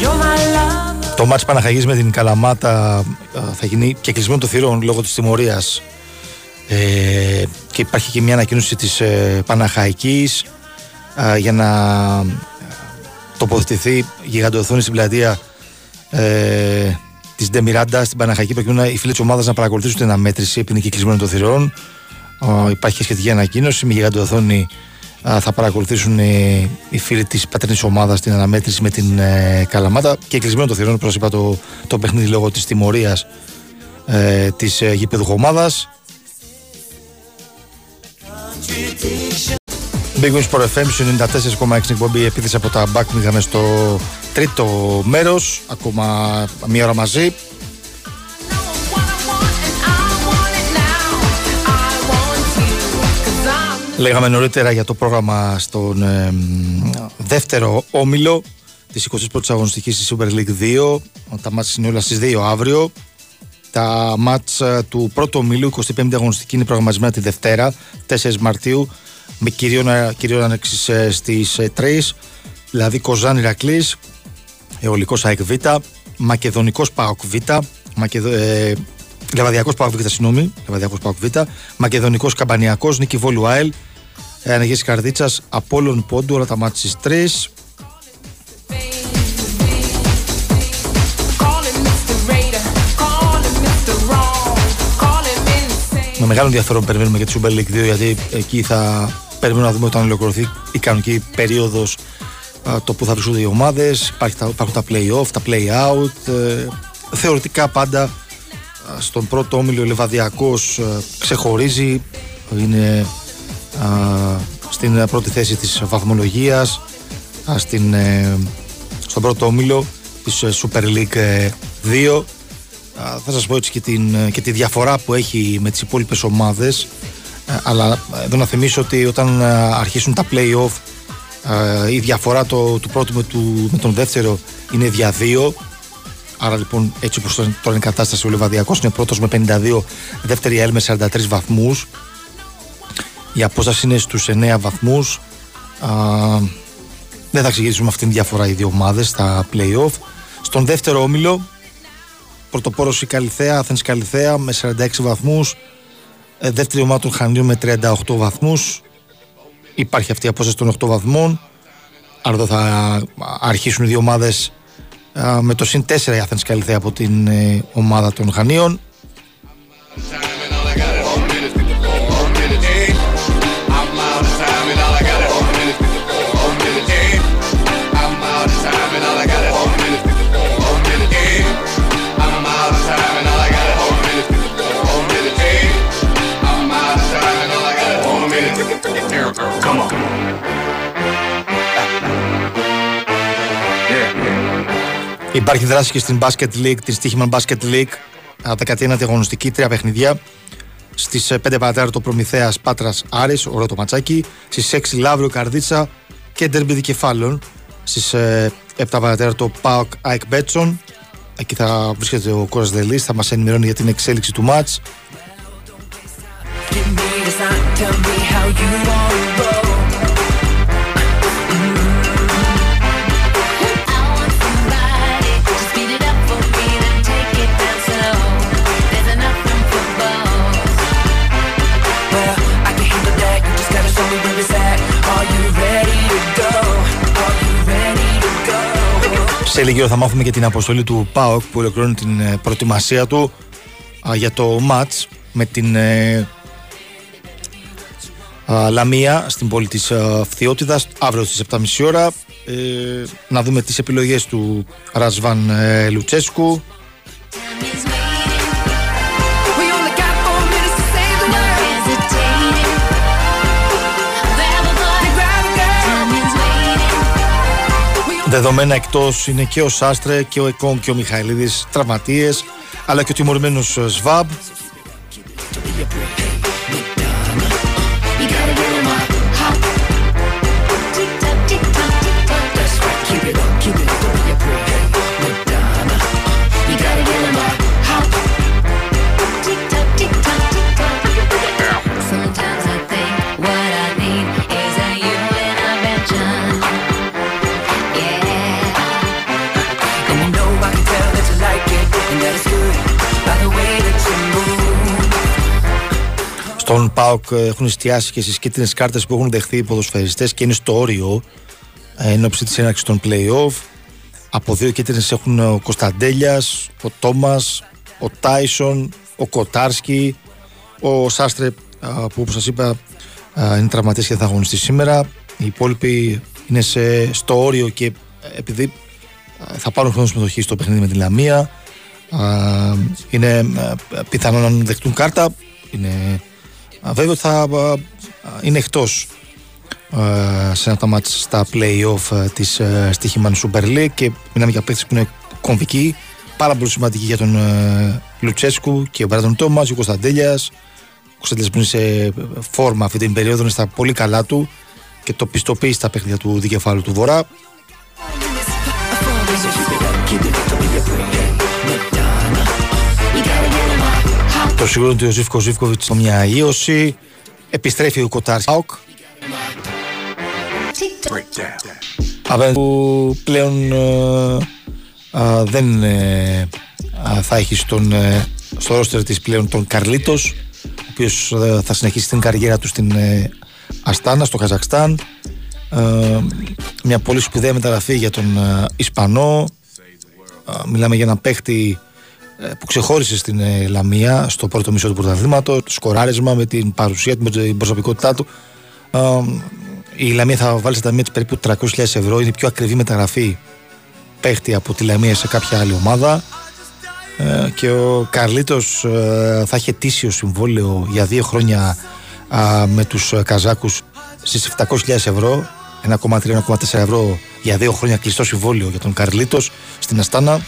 Speaker 2: You're my love.
Speaker 1: Το μάτς Παναχαγής με την Καλαμάτα α, θα γίνει και κλεισμένο των θυρών λόγω της τιμωρίας ε, και υπάρχει και μια ανακοίνωση της ε, Παναχαϊκής α, για να α, τοποθετηθεί γιγαντοθόνη στην πλατεία ε, της Ντεμιράντα στην Παναχαϊκή προκειμένου να- οι φίλοι της ομάδας να παρακολουθήσουν την αναμέτρηση επειδή είναι και κλεισμένο των θυρών. Α, υπάρχει και σχετική ανακοίνωση. Με γιγαντοθόνη α, θα παρακολουθήσουν οι, οι φίλοι της πατρινής ομάδας την αναμέτρηση με την ε, Καλαμάτα. Και κλεισμένο το θηρόν όπως είπα το, το παιχνίδι λόγω της τιμωρίας ε, της ε, γηπεδούχου ομάδας Big Wings Pro FM 94,6 εκπομπή επίθεση από τα Back στο τρίτο μέρος ακόμα μία ώρα μαζί Λέγαμε νωρίτερα για το πρόγραμμα στον δεύτερο όμιλο της 21η αγωνιστικής της Super League 2. Τα μάτια είναι όλα στις 2 αύριο. Τα μάτς ε, του πρώτου ομίλου, 25η αγωνιστική, είναι προγραμματισμένα τη Δευτέρα, 4 Μαρτίου με κυρίω, κυρίω ανέξει ε, στις 3. Ε, δηλαδή Κοζάνη Ρακλή, Αιωλικός ΑΕΚ Β, Μακεδονικός Πάοκ Β, Μακεδο, ε, Λεβαδιακός Πάοκ Β, συγγνώμη, Λεβαδιακός Πάοκ Β, Μακεδονικός Καμπανιακός, Νίκη Βόλου ΑΕΛ, Αναγή Καρδίτσας, Απόλων Πόντου, όλα τα μάτια στις 3. Με μεγάλο ενδιαφέρον περιμένουμε για τη Super League 2 γιατί εκεί θα περιμένουμε να δούμε όταν ολοκληρωθεί η κανονική περίοδος το που θα βρίσκονται οι ομάδες. Υπάρχουν τα play-off, τα play-out. Ε, θεωρητικά πάντα στον πρώτο όμιλο ο Λεβαδιακός ξεχωρίζει. Είναι στην πρώτη θέση της βαθμολογίας στην, ε, στον πρώτο όμιλο της ε, Super League 2 θα σας πω έτσι και, την, και τη διαφορά που έχει με τις υπόλοιπες ομάδες. Αλλά εδώ να θυμίσω ότι όταν αρχίσουν τα play-off η διαφορά το, του πρώτου με, του, με τον δεύτερο είναι δια δύο. Άρα λοιπόν έτσι όπως τώρα είναι η κατάσταση ο Λεβαδιακός είναι πρώτος με 52 δεύτερη ΕΛ με 43 βαθμούς. Η απόσταση είναι στους 9 βαθμούς. Δεν θα εξηγήσουμε αυτήν τη διαφορά οι δύο ομάδες στα play-off. Στον δεύτερο όμιλο πρωτοπόρος η Καλυθέα, Αθένης Καλυθέα με 46 βαθμούς. Ε, δεύτερη ομάδα των Χανίων με 38 βαθμούς. Υπάρχει αυτή η απόσταση των 8 βαθμών. Άρα εδώ θα αρχίσουν οι δύο ομάδες με το συν 4 η Αθένης Καλυθέα από την ε, ομάδα των Χανίων Υπάρχει δράση και στην Basket League, την Stoiximan Basket League, 19η αγωνιστική, τρία παιχνίδια. Στις 5 παρά τέταρτο Προμηθέας Πάτρας Άρης, ωραίο το ματσάκι. Στις 6 Λαύριο Καρδίτσα και ντέρμπι Δικεφάλων. Στις 7 παρά τέταρτο ΠΑΟΚ ΑΕΚ Betsson. Εκεί θα βρίσκεται ο Κόρας Δελής, θα μας ενημερώνει για την εξέλιξη του ματς. Σε λίγο θα μάθουμε και την αποστολή του ΠΑΟΚ που ολοκληρώνει την ε, προετοιμασία του για το μάτς με την ε, Λαμία στην πόλη της Φθιώτιδας αύριο στις 7.30 ώρα. Ε, να δούμε τις επιλογές του Ρασβάν Λουτσέσκου Δεδομένα εκτός είναι και ο Σάστρε και ο Εκόν και ο Μιχαηλίδης. Τραυματίες, αλλά και ο τιμωρημένος Σβάμπ Στον ΠΑΟΚ έχουν εστιάσει και στις κίτρινες κάρτες που έχουν δεχθεί οι ποδοσφαιριστές και είναι στο όριο ε, εν ώψη της έναρξης των playoff. Από δύο κίτρινες έχουν ο Κωνσταντέλιας, ο Τόμας, ο Τάισον, ο Κοτάρσκι, ο Σάστρε που όπως σας είπα είναι τραυματίε και δεν θα αγωνιστεί σήμερα. Οι υπόλοιποι είναι σε, στο όριο και επειδή θα πάρουν χρόνο συμμετοχή στο παιχνίδι με τη Λαμία, είναι πιθανό να δεχτούν κάρτα. Είναι Βέβαια θα είναι εκτός σε ένα τα μάτια στα play-off της Στίχημαν Super League και μιλάμε για παίχτες που είναι κομβικοί πάρα πολύ σημαντικοί για τον Λουτσέσκου και ο Μπράντον Τόμας, ο Κωνσταντέλιας ο Κωνσταντίνο που είναι σε φόρμα αυτή την περίοδο, είναι στα πολύ καλά του και το πιστοποίησε στα παιχνίδια του δικεφάλου του Βορρά. Το σίγουρο είναι ότι ο Ζήφκο Ζήφκοβιτς στο μια ίωση. Επιστρέφει ο Κοτάρ Σάουκ. Απέναντι που πλέον ε, α, δεν ε, α, θα έχει στον, ε, στο ρόστερ της πλέον τον Καρλίτος ο οποίος ε, θα συνεχίσει την καριέρα του στην ε, Αστάνα, στο Καζακστάν Ε, μια πολύ σπουδαία μεταγραφή για τον ε, Ισπανό Ε, μιλάμε για έναν παίχτη ε, που ξεχώρισε στην ε, Λαμία στο πρώτο μισό του πρωταθλήματος, σκοράρισμα με την παρουσία του, με την προσωπικότητά του. Ε, η Λαμία θα βάλει στα ταμεία της περίπου 300.000 ευρώ. Είναι η πιο ακριβή μεταγραφή παίχτη από τη Λαμία σε κάποια άλλη ομάδα. Ε, και ο Καρλίτος ε, θα έχει ετήσιο συμβόλαιο για δύο χρόνια α, με τους ε, Καζάκους στις 700.000 ευρώ 1,3-1,4 ευρώ για δύο χρόνια κλειστό συμβόλαιο για τον Καρλίτος στην Αστάνα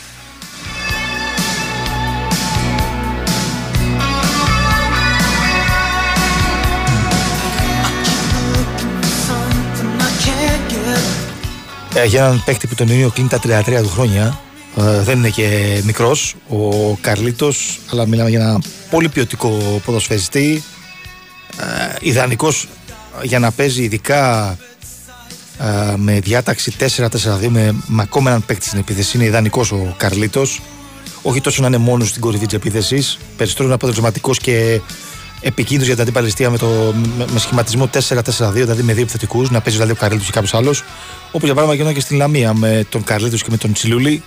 Speaker 1: για έναν παίκτη που τον Ιούνιο κλείνει τα 33 του χρόνια. Ε, δεν είναι και μικρός ο Καρλίτος, αλλά μιλάμε για ένα πολύ ποιοτικό ποδοσφαιριστή. Ε, Ιδανικός για να παίζει ειδικά ε, με διάταξη 4-4-2 με, με ακόμα έναν παίκτη στην επίθεση. Είναι ιδανικός ο Καρλίτος. Όχι τόσο να είναι μόνος στην κορυφή της επίθεσης, περισσότερο να είναι αποτελεσματικός και επικίνδυνος για την αντίπαλη με, το, με, με σχηματισμό 4-4-2, δηλαδή με δύο επιθετικούς, να παίζει δηλαδή ο Καρλίτος και κάποιος άλλος. Όπως για παράδειγμα γινόταν και στην Λαμία με τον Καρλίτος και με τον Τσιλούλη.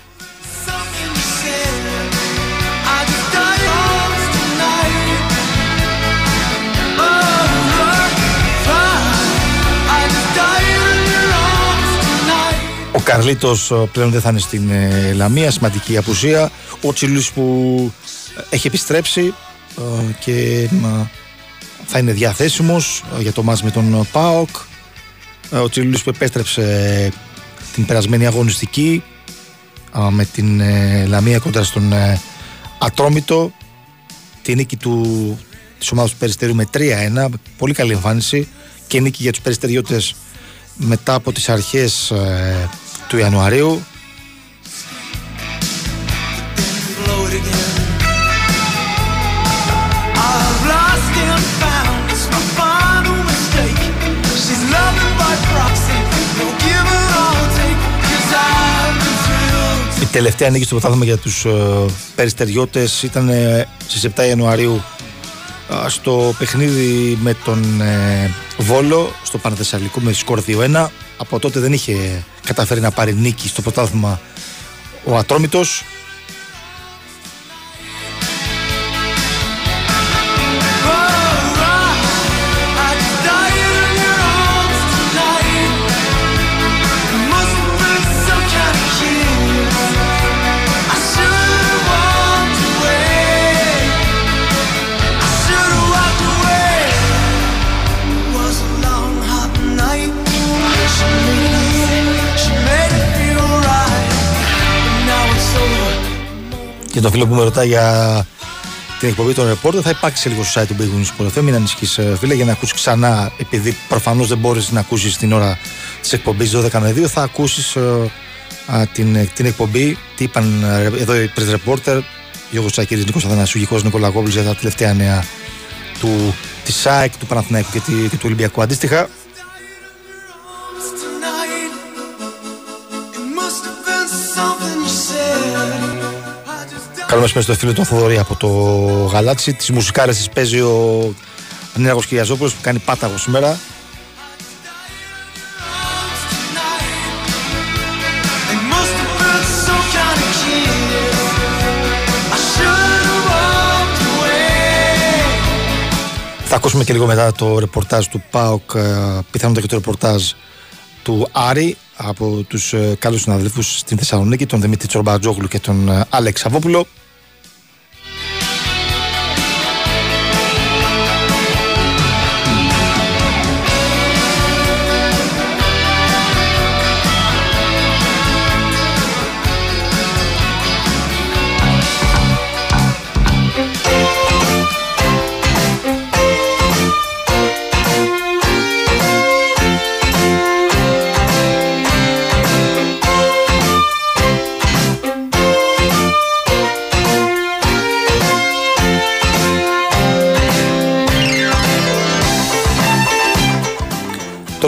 Speaker 1: Ο Καρλίτος πλέον δεν θα είναι στην ε, Λαμία, σημαντική απουσία. Ο Τσιλούλης που ε, έχει επιστρέψει ε, και ε, θα είναι διαθέσιμος ε, για το μάτς με τον ΠΑΟΚ. Ε, Ο Τσιλούλης που επέστρεψε την περασμένη αγωνιστική ε, με την ε, Λαμία κοντά στον ε, Ατρόμητο. Τη νίκη του, της ομάδας του Περιστερίου με 3-1. Πολύ καλή εμφάνιση και νίκη για τους Περιστεριώτες μετά από τις αρχές ε, του Ιανουαρίου. Τελευταία νίκη στο πρωτάθλημα για τους ε, Περιστεριώτες ήταν ε, στις 7 Ιανουαρίου ε, στο παιχνίδι με τον ε, Βόλο στο Παναθεσσαλικό με σκορ 2-1. Από τότε δεν είχε καταφέρει να πάρει νίκη στο πρωτάθλημα ο Ατρόμητος. Και τον φίλο που με ρωτάει για την εκπομπή των ρεπόρτερ θα υπάρξει σε λίγο στο site του Big Wings Sport FM. Μην ανησυχείς ε, φίλε για να ακούσεις ξανά επειδή προφανώς δεν μπορείς να ακούσεις την ώρα της εκπομπής 12 με 2 θα ακούσεις ε, α, την, την εκπομπή τι είπαν ε, εδώ οι press reporter Γιώργος Τσακύρης, Νίκος Αθανασίου, Γικός Νικολακόπουλος για τα τελευταία νέα του, της ΣΑΕΚ, του Παναθηναϊκού και, τη- και του Ολυμπιακού αντίστοιχα.
Speaker 3: Tonight. It must have been something you said. I just died.
Speaker 1: Καλό μεσημέρι στο φίλο τον Θοδωρή από το Γαλάτσι. Τις μουσικάρες τις παίζει ο Νέαγος Κυριαζόπουλος που κάνει πάταγο σήμερα.
Speaker 3: It must have been some kind of kiss. I should've walked away.
Speaker 1: Θα ακούσουμε και λίγο μετά το ρεπορτάζ του ΠΑΟΚ, ε, πιθανότατα και το ρεπορτάζ του Άρη από τους ε, καλούς συναδέλφους στην Θεσσαλονίκη, τον Δημήτρη Τσορμπατζόγλου και τον ε, Άλεξ Αβόπουλο.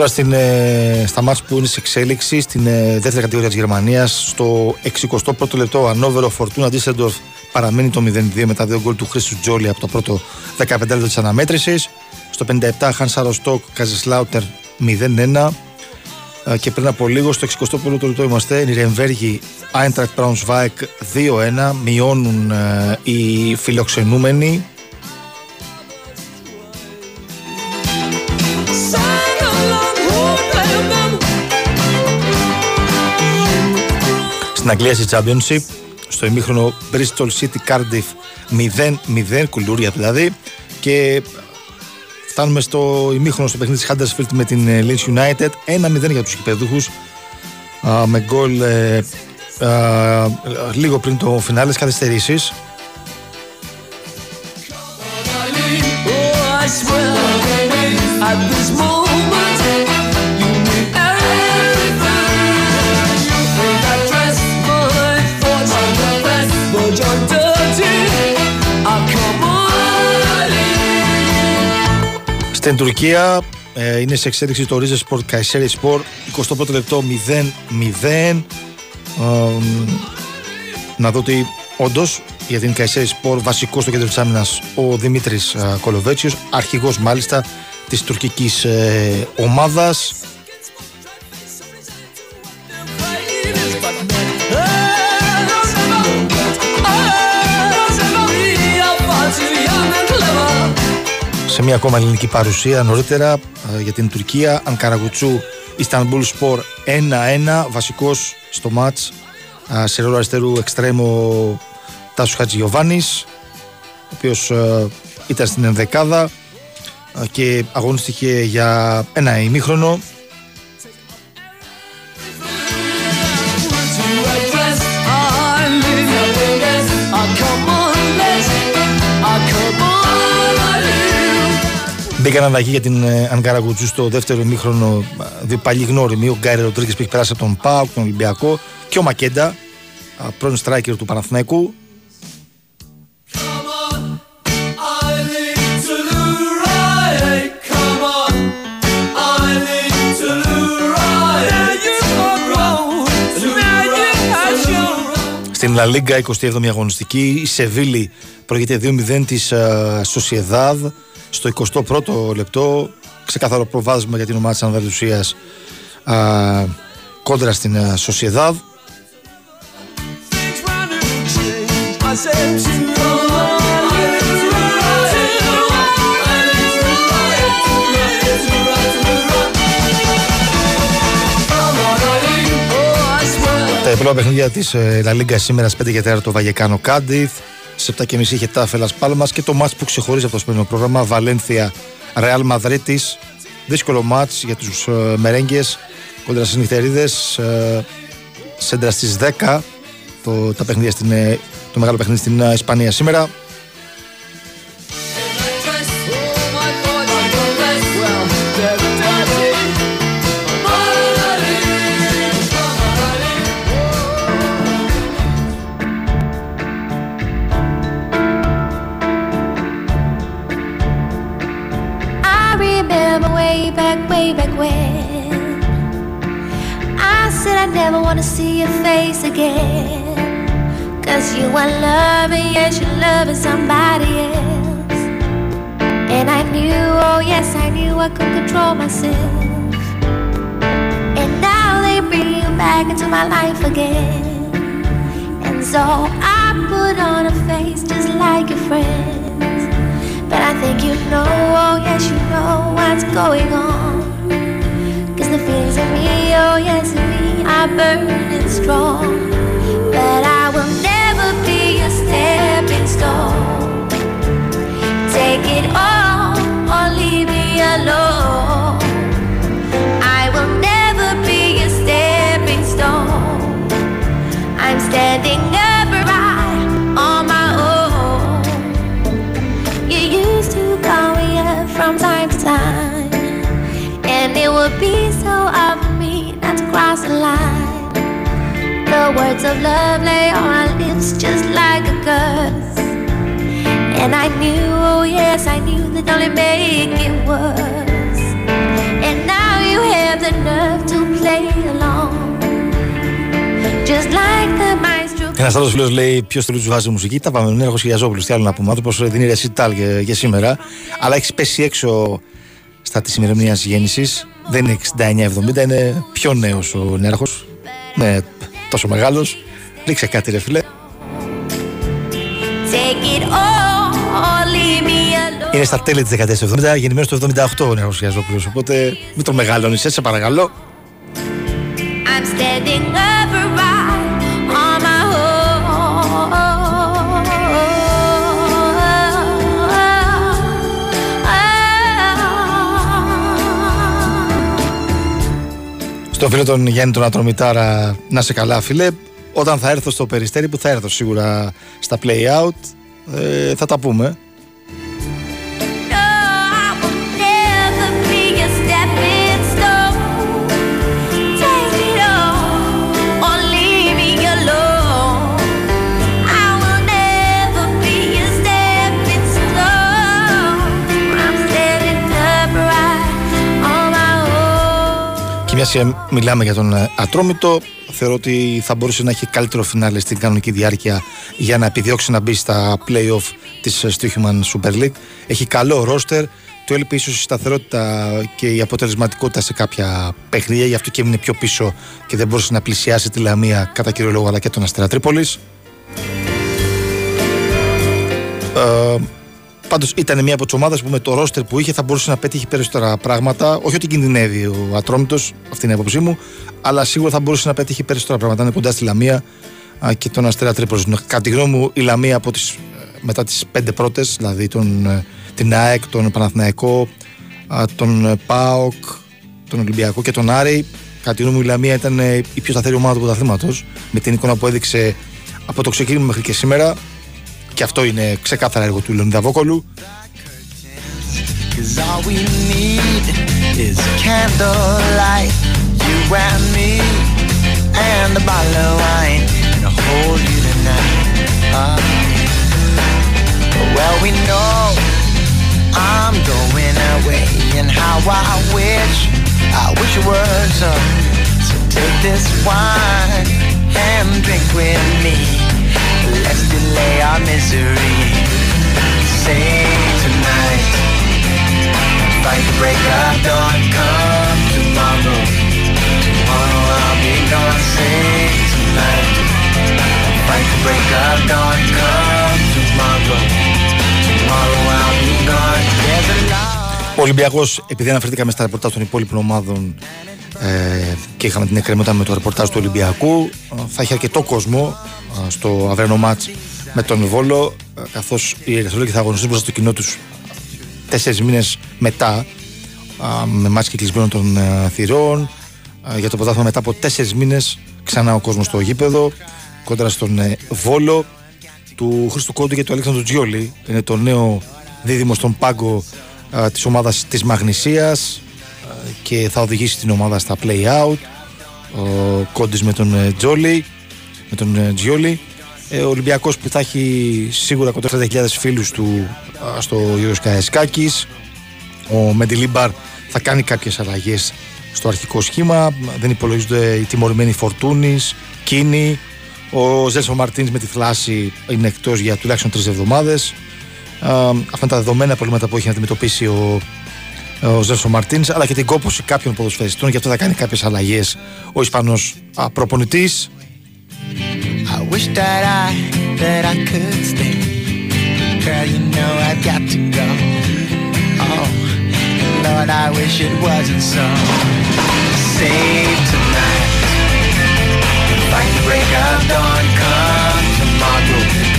Speaker 1: Τώρα στην, ε, στα μάτς που είναι σε εξέλιξη στην ε, δεύτερη κατηγορία της Γερμανίας στο 61ο λεπτό Ανόβερο Φορτούνα Ντίσσεντορφ παραμένει το 0-2 μετά δύο γκολ του Χρήστου Τζόλι από το πρώτο 15 λεπτό της αναμέτρησης. Στο 57 Χαν Ροστόκ Καζισλάουτερ 0-1 ε, και πριν από λίγο στο 61ο λεπτό είμαστε Νιρεμβέργη Άιντρακτ Braunschweig 2-1 μειώνουν ε, οι φιλοξενούμενοι Στην Αγγλία στη Championship στο ημίχρονο Bristol City Cardiff 0-0 κουλούρια δηλαδή. Και φτάνουμε στο ημίχρονο στο παιχνίδι της Huddersfield με την ε, Leeds United 1-0 για τους κυπέδουχους με γκολ ε, λίγο πριν το φινάλε καθυστερήσεις Στην Τουρκία. Ε, είναι σε εξέλιξη το Ρίζε Sport Καϊσέρι Sport. 21ο λεπτό 0-0 ε, να δω ότι όντως για την Καϊσέρι Sport βασικός στο κέντρο της άμυνας ο Δημήτρης ε, Κολοβέτσιο, αρχηγός μάλιστα της τουρκικής ε, ομάδας. Σε μια ακόμα ελληνική παρουσία νωρίτερα ε, για την Τουρκία. Ανκαραγουτσού Ιστανμπούλ Σπορ 1-1. Βασικός στο μάτς σε ρόλο αριστερού εξτρέμο Τάσου Χατζηγιοβάνης, ο οποίος ε, ήταν στην ενδεκάδα ε, και αγωνίστηκε για ένα ημίχρονο. Μπήκαν αλλαγή για την ε, Αγκαραγκουτζού στο δεύτερο ημίχρονο. Δύο παλιοί γνώριμοι. Ο Γκάρι Ροντρίγκες που έχει περάσει από τον Πάουκ, τον Ολυμπιακό και ο Μακέντα, πρώην στράικερ του Παναθηναϊκού. Στην La Liga 27η αγωνιστική η Σεβίλη προηγείται 2-0 της Σοσιεδάδ στο 21ο λεπτό ξεκάθαρο προβάδισμα για την ομάδα της Ανδαλουσίας κόντρα στην Σοσιεδάδ Τα επόμενα παιχνίδια της La Liga σήμερα στις 5 και 4 το Βαγεκάνο Κάντιθ. Στις 7.30 είχε Τάφελα Πάλμα και το μάτς που ξεχωρίζει από το σημερινό πρόγραμμα Βαλένθια Ρεάλ Μαδρίτη. Δύσκολο μάτς για τους ε, μερέγγε κοντρα στις νυχτερίδες. Ε, σέντρα στις 10 το, τα παιχνίδια στην, ε, το μεγάλο παιχνίδι στην ε, Ισπανία σήμερα.
Speaker 4: Never wanna see your face again. Cause you are loving, yes, you're loving somebody else. And I knew, oh yes, I knew I could control myself. And now they bring you back into my life again. And so I put on a face just like your friends. But I think you know, oh yes, you know what's going on. The feelings in me, oh yes, me are burning strong. But I will never be a stepping stone. Take it all or leave me alone. I will never be a stepping stone. I'm standing upright on my own. You used to call me up from time to time, and it would be me not to cross the line. The words of love lay on my lips just like a curse. And I knew, oh yes, I knew that only make it worse. And now you have the nerve to play along. Just like the maestro.
Speaker 1: Ένα άλλο φίλο λέει: Ποιο του βάζει μουσική. Τα πάμε. Είναι Χιαζόπουλο. Τι άλλο να πούμε. άνθρωπο δίνει ρεσιτάλ για, για σήμερα. Αλλά έχει πέσει έξω στα της ημερομηνίας γέννησης. Δεν είναι 69-70, είναι πιο νέος ο νέαρχος. Ναι, τόσο μεγάλος. Λήξε κάτι, ρε φίλε.
Speaker 4: Take it all, or leave me alone.
Speaker 1: Είναι στα τέλη της δεκαετίας του 70, γεννημένο το 78 ο νέο Χιαζόπουλο. Οπότε μην τον μεγαλώνεις, έτσι σε παρακαλώ.
Speaker 4: I'm
Speaker 1: Στο φίλο τον Γιάννη τον Ατρομητάρα, να σε καλά, φίλε. Όταν θα έρθω στο περιστέρι που θα έρθω σίγουρα στα play out, ε, θα τα πούμε. Μια και μιλάμε για τον ε, Ατρόμητο, θεωρώ ότι θα μπορούσε να έχει καλύτερο φινάλε στην κανονική διάρκεια για να επιδιώξει να μπει στα play-off της ε, Stoichman Super League. Έχει καλό ρόστερ, του έλειπε ίσως η σταθερότητα και η αποτελεσματικότητα σε κάποια παιχνίδια, γι' αυτό και έμεινε πιο πίσω και δεν μπορούσε να πλησιάσει τη Λαμία κατά κύριο λόγο αλλά και τον Αστέρα Τρίπολης. Ε, Πάντως ήταν μια από τις ομάδες που με το ρόστερ που είχε θα μπορούσε να πετύχει περισσότερα πράγματα. Όχι ότι κινδυνεύει ο Ατρόμητος, αυτή είναι η άποψή μου, αλλά σίγουρα θα μπορούσε να πετύχει περισσότερα πράγματα. Είναι κοντά στη Λαμία α, και τον Αστέρα Τρίπολης. Κατά τη γνώμη μου, η Λαμία από τις, ε, μετά τις πέντε πρώτες, δηλαδή τον, ε, την ΑΕΚ, τον Παναθηναϊκό, α, τον ε, ΠΑΟΚ, τον Ολυμπιακό και τον Άρη, κατά τη γνώμη μου, η Λαμία ήταν ε, η πιο σταθερή ομάδα του πρωταθλήματος. Με την εικόνα που έδειξε από το ξεκίνημα μέχρι και σήμερα. Και αυτό είναι ξεκάθαρα έργο του Λεωνίδα Βόκολου.
Speaker 2: Cause all we need is candlelight, you and me, and a bottle of wine, and a hold you tonight. Ah. well, we know I'm going away, and how I wish, I wish it were so. So take this wine and drink with me. Let's delay our misery. Say tonight. Fight the break of dawn, come tomorrow. Tomorrow I'll be gone, sing tonight. Fight the break of dawn, come tomorrow. Tomorrow I'll be gone, there's a lot.
Speaker 1: Ο Ολυμπιακός, επειδή αναφερθήκαμε στα ρεπορτάζ των υπόλοιπων ομάδων ε, και είχαμε την εκκρεμότητα με το ρεπορτάζ του Ολυμπιακού, ε, θα έχει αρκετό κόσμο ε, στο αυρένο μάτς με τον Βόλο, ε, καθώς οι Ερυθρόλογοι θα αγωνιστούν μπροστά στο κοινό τους τέσσερις μήνες μετά, α, με μάτς και κλεισμένων των ε, θυρών, α, για το πρωτάθλημα μετά από τέσσερις μήνες ξανά ο κόσμος στο γήπεδο, κόντρα στον ε, Βόλο του Χρήστου Κόντου και του Αλέξανδρου Τζιόλη. Είναι το νέο δίδυμο στον πάγκο α, της ομάδας της Μαγνησίας α, και θα οδηγήσει την ομάδα στα play-out. Ο Κόντης με τον ε, Τζόλι, με τον ε, Τζιόλι. Ε, ο Ολυμπιακός που θα έχει σίγουρα κοντά 40.000 φίλους του α, στο Γιώργος Καεσκάκης. Ο Μεντιλίμπαρ θα κάνει κάποιες αλλαγές στο αρχικό σχήμα. Δεν υπολογίζονται οι τιμωρημένοι Φορτούνης, Κίνη. Ο Ζέλσο Μαρτίνς με τη θλάση είναι εκτός για τουλάχιστον τρεις εβδομάδες. Α, αυτά είναι τα δεδομένα προβλήματα που έχει να αντιμετωπίσει ο, ο Ζέλσο Μαρτίνς αλλά και την κόπωση κάποιων ποδοσφαιριστών και αυτό θα κάνει κάποιες αλλαγές ο Ισπανός α, προπονητής.
Speaker 2: I wish that I, that I could stay. Girl, you know I've got to go. Oh, Lord, I wish it wasn't so. Save tonight. Fight the break of dawn, come tomorrow.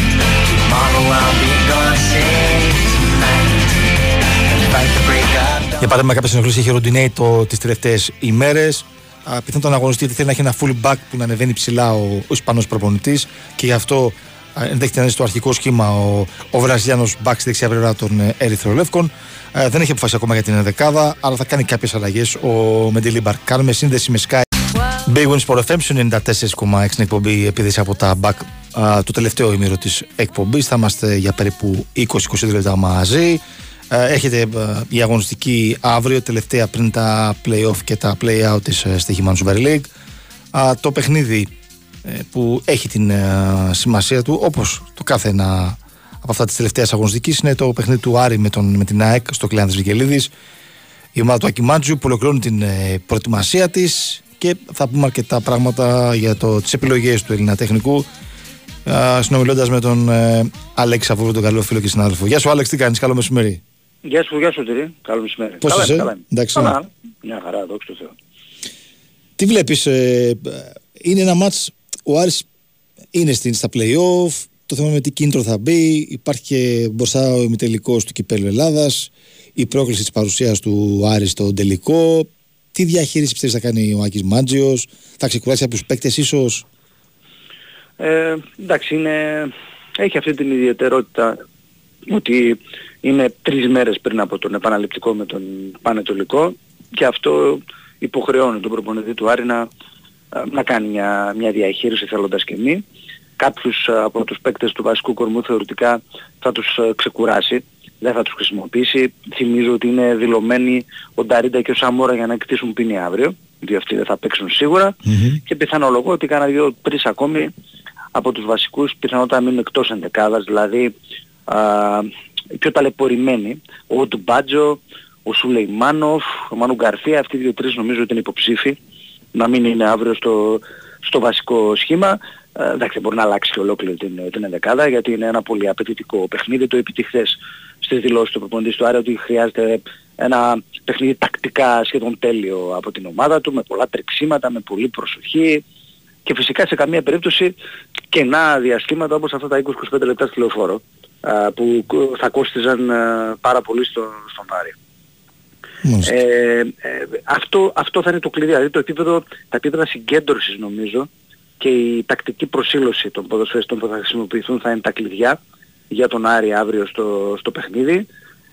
Speaker 1: Για παράδειγμα, κάποια συνοχλήση είχε ροντινέι το, τις τελευταίες ημέρες. Α, Πιθανόν τον αγωνιστή γιατί θέλει να έχει ένα full back που να ανεβαίνει ψηλά ο, ο Ισπανός προπονητής και γι' αυτό α, ενδέχεται να είναι στο αρχικό σχήμα ο, ο Βραζιλιάνος back στη δεξιά πλευρά των ε, Ερυθρολεύκων. Ε, δεν έχει αποφασίσει ακόμα για την ενδεκάδα, αλλά θα κάνει κάποιες αλλαγές ο Μεντιλίμπαρ. Κάνουμε σύνδεση με Sky. Big Wins for FM σου 94,6 στην εκπομπή επίδεση από τα back α, το τελευταίο ημίρο της εκπομπής. Θα είμαστε για περίπου 20-22 λεπτά μαζί. Ε, Έρχεται ε, η αγωνιστική αύριο, τελευταία πριν τα play-off και τα play-out της ε, Στοιχημάνου Super League. Α, το παιχνίδι ε, που έχει την ε, σημασία του, όπως το κάθε ένα από αυτά της τελευταίας αγωνιστικής, είναι το παιχνίδι του Άρη με, τον, με την ΑΕΚ στο Κλειάνδης Βικελίδης. Η ομάδα του Ακιμάντζου που ολοκληρώνει την ε, προετοιμασία της και θα πούμε αρκετά πράγματα για το, τις επιλογές του ελληνατεχνικού ε, συνομιλώντας με τον ε, Αλέξη Αβούρου, τον καλό φίλο και συνάδελφο. Γεια σου Άλεξ, τι κάνεις, καλό μεσημέρι.
Speaker 5: Γεια σου, γεια σου Τυρί. Καλό μεσημέρι.
Speaker 1: Πώς
Speaker 5: καλά,
Speaker 1: είσαι;
Speaker 5: Καλά. είμαι.
Speaker 1: Εντάξει,
Speaker 5: καλά.
Speaker 1: ναι.
Speaker 5: Μια χαρά, δόξα τω Θεώ.
Speaker 1: Τι βλέπεις, ε, είναι ένα μάτς, ο Άρης είναι στην, στα play-off, το θέμα με τι κίνητρο θα μπει, υπάρχει και μπροστά ο ημιτελικός του Κυπέλου Ελλάδας, η πρόκληση της παρουσίας του Άρη στο τελικό, τι διαχείριση πιστεύεις θα κάνει ο Άκης Μάντζιος, θα ξεκουράσει από τους παίκτες ίσως;
Speaker 5: Ε, εντάξει, είναι, έχει αυτή την ιδιαιτερότητα ότι είναι τρεις μέρες πριν από τον επαναληπτικό με τον Πανετολικό και αυτό υποχρεώνει τον προπονητή του Άρη να, να κάνει μια, μια διαχείριση θέλοντας και μη. Κάποιους ε, από τους παίκτες του βασικού κορμού θεωρητικά θα τους ε, ξεκουράσει, δεν θα τους χρησιμοποιήσει. Θυμίζω ότι είναι δηλωμένοι ο Νταρίντα και ο Σαμόρα για να εκτίσουν πίνη αύριο, διότι αυτοί δεν θα παίξουν σίγουρα και πιθανολογώ ότι κάνα δύο τρεις ακόμη από τους βασικούς πιθανότατα μείνουν εκτός ενδεκάδας, δηλαδή α, οι πιο ταλαιπωρημένοι, ο Ντουμπάτζο, ο Σουλεϊμάνοφ, ο Μάνου Γκαρθία, αυτοί οι δύο-τρεις νομίζω ότι είναι υποψήφοι να μην είναι αύριο στο, στο βασικό σχήμα. Ε, εντάξει, μπορεί να αλλάξει και ολόκληρη την, την ενδεκάδα γιατί είναι ένα πολύ απαιτητικό παιχνίδι. Το είπε χθες στις δηλώσεις του προπονητής του Άρη ότι χρειάζεται ένα παιχνίδι τακτικά σχεδόν τέλειο από την ομάδα του, με πολλά τρεξίματα, με πολλή προσοχή και φυσικά σε καμία περίπτωση κενά διαστήματα όπως αυτά τα 20-25 λεπτά στη λεωφόρο α, που κο- θα κόστιζαν α, πάρα πολύ στο, στον Άρη.
Speaker 1: Μάλιστα.
Speaker 5: Ε, ε, αυτό, αυτό θα είναι το κλειδί, δηλαδή το επίπεδο, τα επίπεδα συγκέντρωσης νομίζω και η τακτική προσήλωση των ποδοσφαιριστών που θα χρησιμοποιηθούν θα είναι τα κλειδιά για τον Άρη αύριο στο, στο παιχνίδι.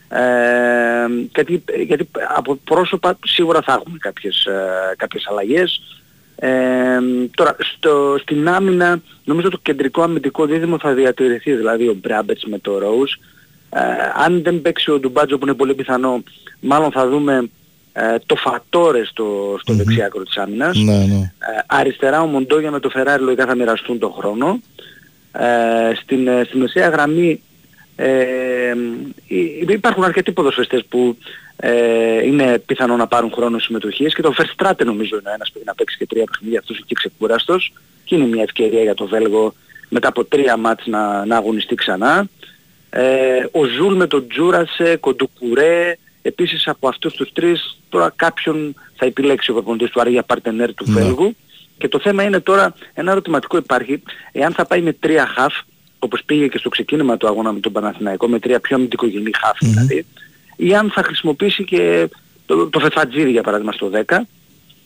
Speaker 5: Ε, γιατί, γιατί από πρόσωπα σίγουρα θα έχουμε κάποιες, ε, κάποιες αλλαγές. Ε, τώρα στο, στην άμυνα νομίζω το κεντρικό αμυντικό δίδυμο θα διατηρηθεί δηλαδή ο Μπράμπετς με το Ρόους. Ε, αν δεν παίξει ο Ντουμπάτζο που είναι πολύ πιθανό μάλλον θα δούμε ε, το Φατόρε στο, στο δεξί άκρο της άμυνας.
Speaker 1: Ναι, ναι.
Speaker 5: Ε, αριστερά ο Μοντόγια με το Φεράρι λογικά θα μοιραστούν τον χρόνο. Ε, στην, ε, στη μεσαία γραμμή ε, υ- υπάρχουν αρκετοί ποδοσφαιριστές που ε, είναι πιθανό να πάρουν χρόνο συμμετοχής και το Verstraeten νομίζω είναι ένας που έχει να παίξει και τρία παιχνίδια αυτός εκεί ξεκούραστος και είναι μια ευκαιρία για το Βέλγο μετά από τρία μάτς να, να αγωνιστεί ξανά. Ε, ο Ζουλ με τον Τζούρασε, Κοντουκουρέ, επίσης από αυτούς τους τρεις τώρα κάποιον θα επιλέξει ο προπονητής του Άρη για παρτενέρ του
Speaker 1: Ναι.
Speaker 5: Βέλγου και το θέμα είναι τώρα, ένα ερωτηματικό υπάρχει, εάν θα πάει με τρία χαφ, όπως πήγε και στο ξεκίνημα του αγώνα με τον Παναθηναϊκό, με τρία πιο αμυντικογενή χαφ δηλαδή, ή αν θα χρησιμοποιήσει και το, το Φεφατζίδι για παράδειγμα στο 10,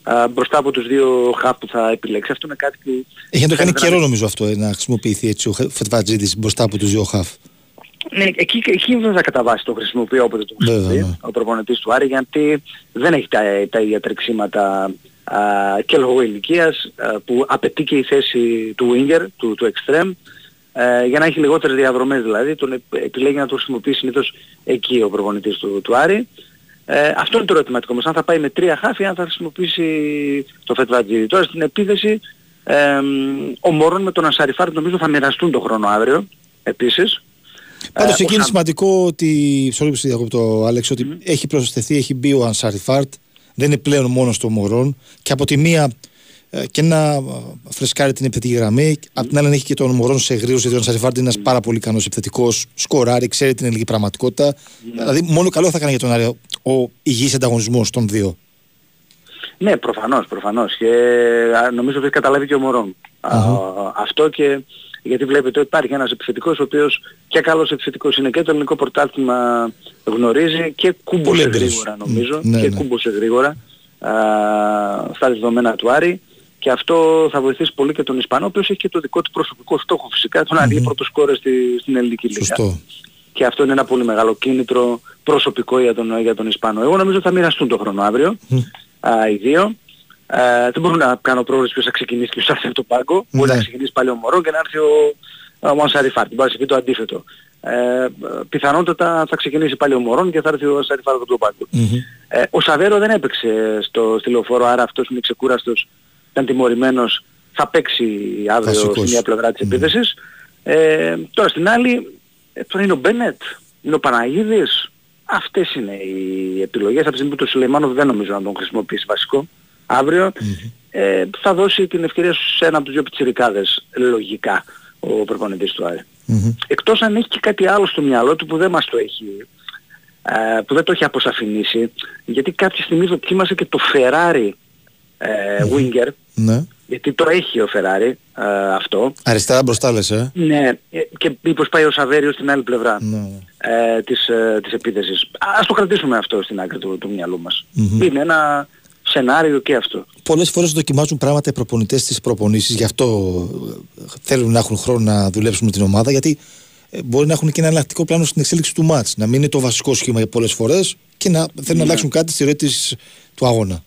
Speaker 5: α, μπροστά από τους δύο χαφ που θα επιλέξει. Αυτό είναι κάτι που...
Speaker 1: Έχει να το κάνει
Speaker 5: φαίνεται
Speaker 1: καιρό νομίζω αυτό ε, να χρησιμοποιηθεί έτσι ο Φετβατζίδης μπροστά από τους δύο χαφ.
Speaker 5: Ναι, εκεί, εκεί βέβαια κατά βάση το χρησιμοποιεί όποτε το
Speaker 1: Βέβαια,
Speaker 5: χρησιμοποιεί
Speaker 1: ναι.
Speaker 5: ο προπονητής του Άρη γιατί δεν έχει τα, τα ίδια τρεξίματα α, και λόγω ηλικίας α, που απαιτεί και η θέση του winger, του, του extreme ε, για να έχει λιγότερες διαδρομές δηλαδή τον επ- επιλέγει να το χρησιμοποιεί συνήθως εκεί ο προπονητής του, του Άρη ε, αυτό είναι το ερωτηματικό όμως, αν θα πάει με τρία χάφη, αν θα χρησιμοποιήσει το Φετβατζίδι. Τώρα στην επίθεση, ε, ο Μωρόν με τον Ασαριφάρ νομίζω θα μοιραστούν τον χρόνο αύριο, επίσης.
Speaker 1: Πάντως
Speaker 5: Ε,
Speaker 1: εκεί
Speaker 5: ο
Speaker 1: είναι
Speaker 5: Σαν-
Speaker 1: σημαντικό ότι. Sorry που σε διακόπτω, Άλεξ, ότι έχει προσθεθεί, έχει μπει ο Ανσάρι Φάρτ. Δεν είναι πλέον μόνο στο Μωρόν. Και από τη μία ε, και να ε, φρεσκάρει την επιθετική γραμμή. Απ' την άλλη έχει και τον Μωρόν σε γρήγορο, γιατί ο Ανσάρι Φάρτ είναι ένας πάρα πολύ ικανό επιθετικός. Σκοράρει, ξέρει την ελληνική πραγματικότητα. Δηλαδή, μόνο καλό θα κάνει για τον Άρη ο υγιής ανταγωνισμός των δύο.
Speaker 5: Ναι, προφανώς, προφανώς. Και α, νομίζω ότι έχει καταλάβει και ο Μωρόν. Α, αυτό και γιατί βλέπετε ότι υπάρχει ένας επιθετικός ο οποίος και καλός επιθετικός είναι και το ελληνικό πρωτάθλημα γνωρίζει και κούμποσε
Speaker 1: Πολύ έμπειρος.
Speaker 5: γρήγορα νομίζω
Speaker 1: Ναι,
Speaker 5: και
Speaker 1: ναι.
Speaker 5: κούμποσε γρήγορα α, στα δεδομένα του Άρη και αυτό θα βοηθήσει πολύ και τον Ισπανό ο οποίος έχει και το δικό του προσωπικό στόχο φυσικά τον Άρη πρώτος σκόρες στη, στην ελληνική λίγα.
Speaker 1: Σωστό.
Speaker 5: Και αυτό είναι ένα πολύ μεγάλο κίνητρο προσωπικό για τον, για τον Ισπανό. Εγώ νομίζω θα μοιραστούν το χρόνο αύριο α, οι δύο. Ε, δεν μπορώ να κάνω πρόβληση ποιος θα ξεκινήσει και ποιος θα έρθει από τον πάγκο. Μπορεί
Speaker 1: Ναι.
Speaker 5: να ξεκινήσει πάλι ο Μωρό και να έρθει ο, ο Μανσαριφάρτη. Μπορεί να συμβεί το αντίθετο. ε, πιθανότατα θα ξεκινήσει πάλι ο Μωρόν και θα έρθει ο Σαριφάρο από τον πάγκο. Ε, ο Σαβέρο δεν έπαιξε στο, στη λεωφόρο, άρα αυτός είναι ξεκούραστος, ήταν τιμωρημένος, θα παίξει αύριο
Speaker 1: Βασικός.
Speaker 5: στη μία πλευρά της επίθεσης. Ε, τώρα στην άλλη, ε, τώρα είναι ο Μπένετ, είναι ο Παναγίδης. Αυτές είναι οι επιλογές. Από τη στιγμή που το Σουλεϊμάνοφ δεν νομίζω να τον χρησιμοποιήσει βασικό αύριο. Ε, θα δώσει την ευκαιρία σε ένα από τους δύο πιτσιρικάδες λογικά ο προπονητής του Άρη. Εκτός αν έχει και κάτι άλλο στο μυαλό του που δεν μας το έχει ε, που δεν το έχει αποσαφηνίσει γιατί κάποια στιγμή δοκίμασε και το Ferrari ε, Winger
Speaker 1: Ναι.
Speaker 5: γιατί το έχει ο Ferrari ε, αυτό
Speaker 1: Αριστερά μπροστά λες, ε.
Speaker 5: ναι, ε, και μήπως πάει ο Σαβέριος στην άλλη πλευρά
Speaker 1: Ναι.
Speaker 5: ε, της, ε, της επίθεσης. Ας το κρατήσουμε αυτό στην άκρη του, του μυαλού μας. Είναι ένα σενάριο και αυτό.
Speaker 1: Πολλές φορές δοκιμάζουν πράγματα οι προπονητές στις προπονήσεις, γι' αυτό ε, θέλουν να έχουν χρόνο να δουλέψουν με την ομάδα, γιατί ε, μπορεί να έχουν και ένα εναλλακτικό πλάνο στην εξέλιξη του μάτς. Να μην είναι το βασικό σχήμα για πολλές φορές και να θέλουν να αλλάξουν κάτι στη ροή της, του αγώνα.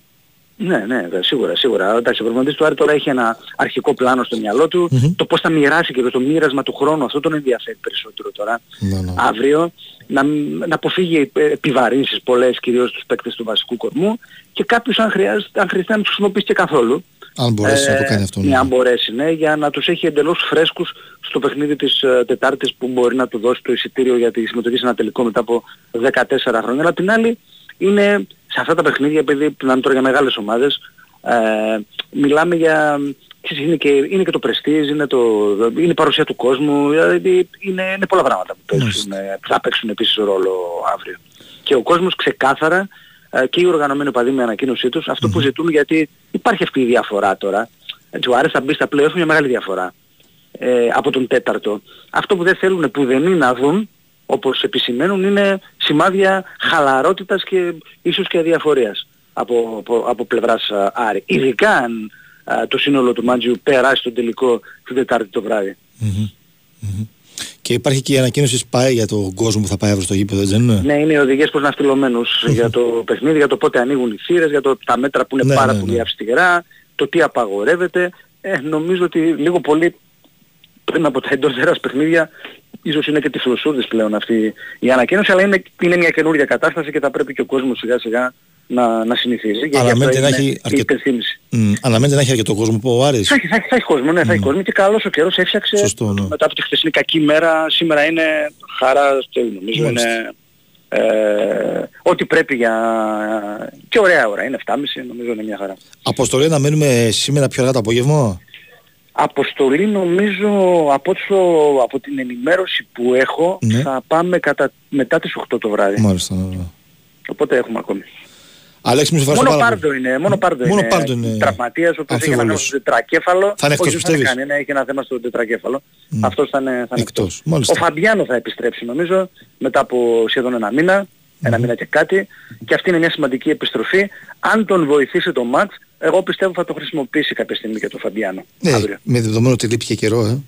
Speaker 5: Ναι, ναι, δε, σίγουρα, σίγουρα. Εντάξει, ο προπονητής του Άρη τώρα έχει ένα αρχικό πλάνο στο μυαλό του. Το πώς θα μοιράσει και το μοίρασμα του χρόνου, αυτό τον ενδιαφέρει περισσότερο τώρα.
Speaker 1: Ναι, ναι.
Speaker 5: Αύριο να, μ- να αποφύγει ε, επιβαρύνσεις πολλές, κυρίως τους παίκτες του βασικού κορμού και κάποιους αν χρειάζεται, αν χρειάζεται να τους χρησιμοποιήσει και καθόλου.
Speaker 1: Αν μπορέσει να το
Speaker 5: Ε,
Speaker 1: κάνει αυτό.
Speaker 5: Ναι,
Speaker 1: Ναι.
Speaker 5: αν μπορέσει, ναι, για να τους έχει εντελώς φρέσκους στο παιχνίδι της ε, Τετάρτης που μπορεί να του δώσει το εισιτήριο για τη συμμετοχή σε ένα τελικό μετά από 14 χρόνια. Αλλά απ' την άλλη είναι σε αυτά τα παιχνίδια, επειδή μιλάμε τώρα για μεγάλες ομάδες, ε, μιλάμε για... ξέρεις, Είναι και, είναι και το πρεστίζ, είναι, το, είναι η παρουσία του κόσμου, δηλαδή είναι, είναι πολλά πράγματα που, παίζουν, ε, που θα παίξουν επίσης ρόλο αύριο. Και ο κόσμος ξεκάθαρα ε, και οι οργανωμένοι οπαδοί με ανακοίνωσή τους αυτό που ζητούν γιατί υπάρχει αυτή η διαφορά τώρα. Έτσι, ο Άρης θα μπει στα play μια μεγάλη διαφορά ε, από τον τέταρτο. Αυτό που δεν θέλουν που δεν είναι να δουν όπως επισημαίνουν είναι σημάδια χαλαρότητας και ίσως και αδιαφορίας από, από, από πλευράς α, Άρη. Ειδικά αν α, το σύνολο του Μάντζιου περάσει τον τελικό την Τετάρτη το βράδυ.
Speaker 1: Και υπάρχει και η ανακοίνωση ΣΠΑΕ για τον κόσμο που θα πάει αύριο στο γήπεδο, έτσι δεν είναι;
Speaker 5: Ναι, είναι οι οδηγίες προς ναυτιλωμένους για το παιχνίδι, για το πότε ανοίγουν οι θύρες, για το, τα μέτρα που είναι
Speaker 1: Ναι,
Speaker 5: πάρα
Speaker 1: ναι,
Speaker 5: πολύ
Speaker 1: ναι.
Speaker 5: αυστηρά, το τι απαγορεύεται. Ε, νομίζω ότι λίγο πολύ πριν από τα εντός έδρας παιχνίδια ίσως είναι και τυφλοσούρδης πλέον αυτή η ανακοίνωση, αλλά είναι, είναι μια καινούργια κατάσταση και θα πρέπει και ο κόσμος σιγά σιγά να, να συνηθίζει. Και γι' αυτό
Speaker 1: Αναμένεται να
Speaker 5: έγινε
Speaker 1: έχει
Speaker 5: η
Speaker 1: αρκετ-
Speaker 5: υπενθύμηση.
Speaker 1: Μμ, Αναμένεται να έχει αρκετό κόσμο που ο Άρης.
Speaker 5: Θα έχει, θα, έχει, θα έχει κόσμο, ναι, θα έχει κόσμο και καλός ο καιρός έφτιαξε
Speaker 1: Σωστό, ναι.
Speaker 5: μετά από τη χθεσινή κακή μέρα, σήμερα είναι χαρά, και νομίζω
Speaker 1: Μάλιστα.
Speaker 5: είναι ε, ό,τι πρέπει για... και ωραία ώρα, είναι 7.30 νομίζω είναι μια χαρά.
Speaker 1: Αποστολή να μένουμε σήμερα πιο αργά το απόγευμα;
Speaker 5: Αποστολή νομίζω από, όσο, από την ενημέρωση που έχω
Speaker 1: Ναι.
Speaker 5: θα πάμε κατά, μετά τις 8 το βράδυ.
Speaker 1: Μάλιστα. ναι, ναι.
Speaker 5: Οπότε έχουμε ακόμη.
Speaker 1: Αλέξη, μου σε ευχαριστώ
Speaker 5: Μόνο
Speaker 1: πάρα
Speaker 5: πάρντο
Speaker 1: πολύ.
Speaker 5: είναι, μόνο πάρντο
Speaker 1: Μόνο
Speaker 5: είναι,
Speaker 1: Πάρντο είναι
Speaker 5: τραυματίας, ο οποίος έχει ένα θέμα
Speaker 1: αμφίβολος.
Speaker 5: στο τετρακέφαλο.
Speaker 1: Θα είναι εκτός,
Speaker 5: Όχι, δεν
Speaker 1: πιστεύεις;
Speaker 5: θα κάνει, ναι, έχει ένα θέμα στο τετρακέφαλο. Αυτός θα είναι, θα είναι
Speaker 1: Εκτός,
Speaker 5: εκτός.
Speaker 1: μάλιστα.
Speaker 5: Ο Φαμπιάνο θα επιστρέψει νομίζω μετά από σχεδόν ένα μήνα, ένα μήνα και κάτι. Και αυτή είναι μια σημαντική επιστροφή. Αν τον βοηθήσει το μάτς, εγώ πιστεύω θα το χρησιμοποιήσει κάποια στιγμή και το Φαμπιάνο.
Speaker 1: Ναι,
Speaker 5: αύριο.
Speaker 1: με δεδομένο ότι λείπει και καιρό, ε.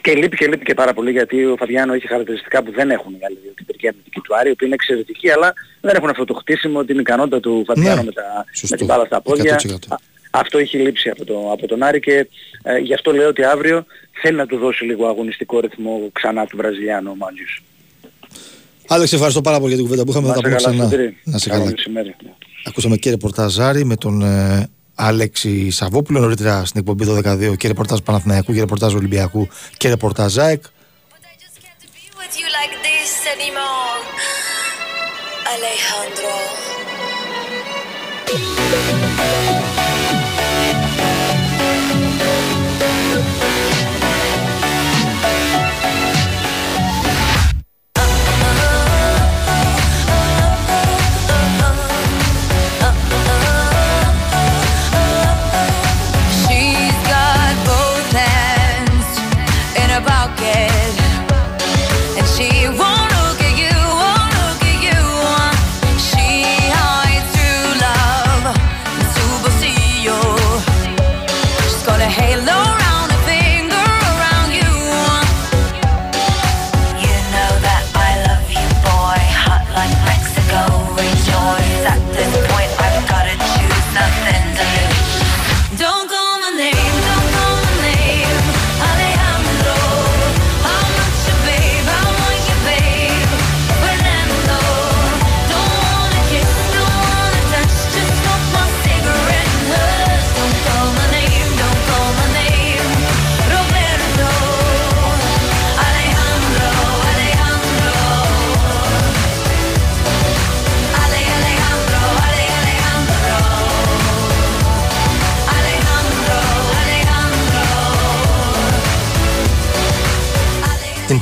Speaker 5: Και λείπει και λείπει και πάρα πολύ γιατί ο Φαβιάνο έχει χαρακτηριστικά που δεν έχουν οι άλλοι δύο. Την τερκή αμυντική του Άρη, η οποία είναι εξαιρετική, αλλά δεν έχουν αυτό το χτίσιμο, την ικανότητα του Φαβιάνο
Speaker 1: Ναι,
Speaker 5: με, τα,
Speaker 1: σωστό.
Speaker 5: με την μπάλα στα πόδια.
Speaker 1: 100%.
Speaker 5: Α, Αυτό έχει λείψει από, το, από τον Άρη και ε, γι' αυτό λέω ότι αύριο θέλει να του δώσει λίγο αγωνιστικό ρυθμό ξανά του Βραζιλιάνου ο Μάντζιους.
Speaker 1: Άλεξ, ευχαριστώ πάρα πολύ για την κουβέντα που είχαμε. Θα τα πούμε ξανά.
Speaker 5: Σωτήρη.
Speaker 1: Να σε
Speaker 5: Καλό
Speaker 1: καλά.
Speaker 5: μεσημέρι.
Speaker 1: Ακούσαμε και ρεπορταζάρι με τον ε, Άλεξη Σαββόπουλο νωρίτερα στην εκπομπή το 12 και ρεπορτάζ Παναθηναϊκού και ρεπορτάζ Ολυμπιακού και ρεπορτάζ ΑΕΚ.
Speaker 4: But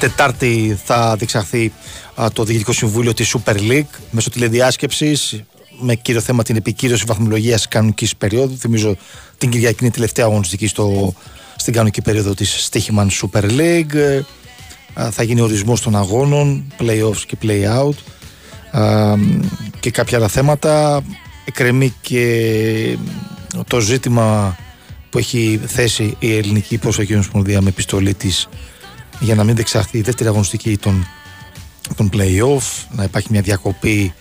Speaker 1: Τετάρτη θα διεξαχθεί α, το Διοικητικό Συμβούλιο της Super League μέσω τηλεδιάσκεψης με κύριο θέμα την επικύρωση βαθμολογίας κανονικής περίοδου. Θυμίζω την Κυριακή είναι η τελευταία αγωνιστική στο, στην κανονική περίοδο της Stichiman Super League. Ε, α, θα γίνει ορισμός των αγώνων, play-offs και play-out α, και κάποια άλλα θέματα. Εκκρεμεί και το ζήτημα που έχει θέσει η ελληνική προσοχή ομοσπονδία με επιστολή της για να μην διεξαχθεί η δεύτερη αγωνιστική των, των play-off, να υπάρχει μια διακοπή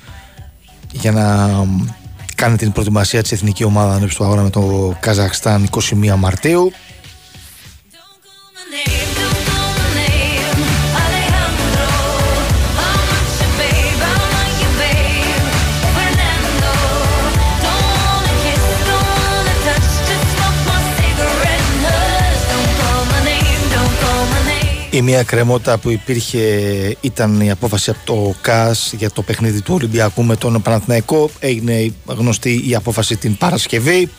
Speaker 1: για να μ, κάνει την προετοιμασία της εθνική ομάδα ανέψη του αγώνα με το Καζαχστάν 21 Μαρτίου. Η μία κρεμότητα που υπήρχε ήταν η απόφαση από το ΚΑΣ για το παιχνίδι του Ολυμπιακού με τον Παναθηναϊκό. Έγινε γνωστή η απόφαση την Παρασκευή.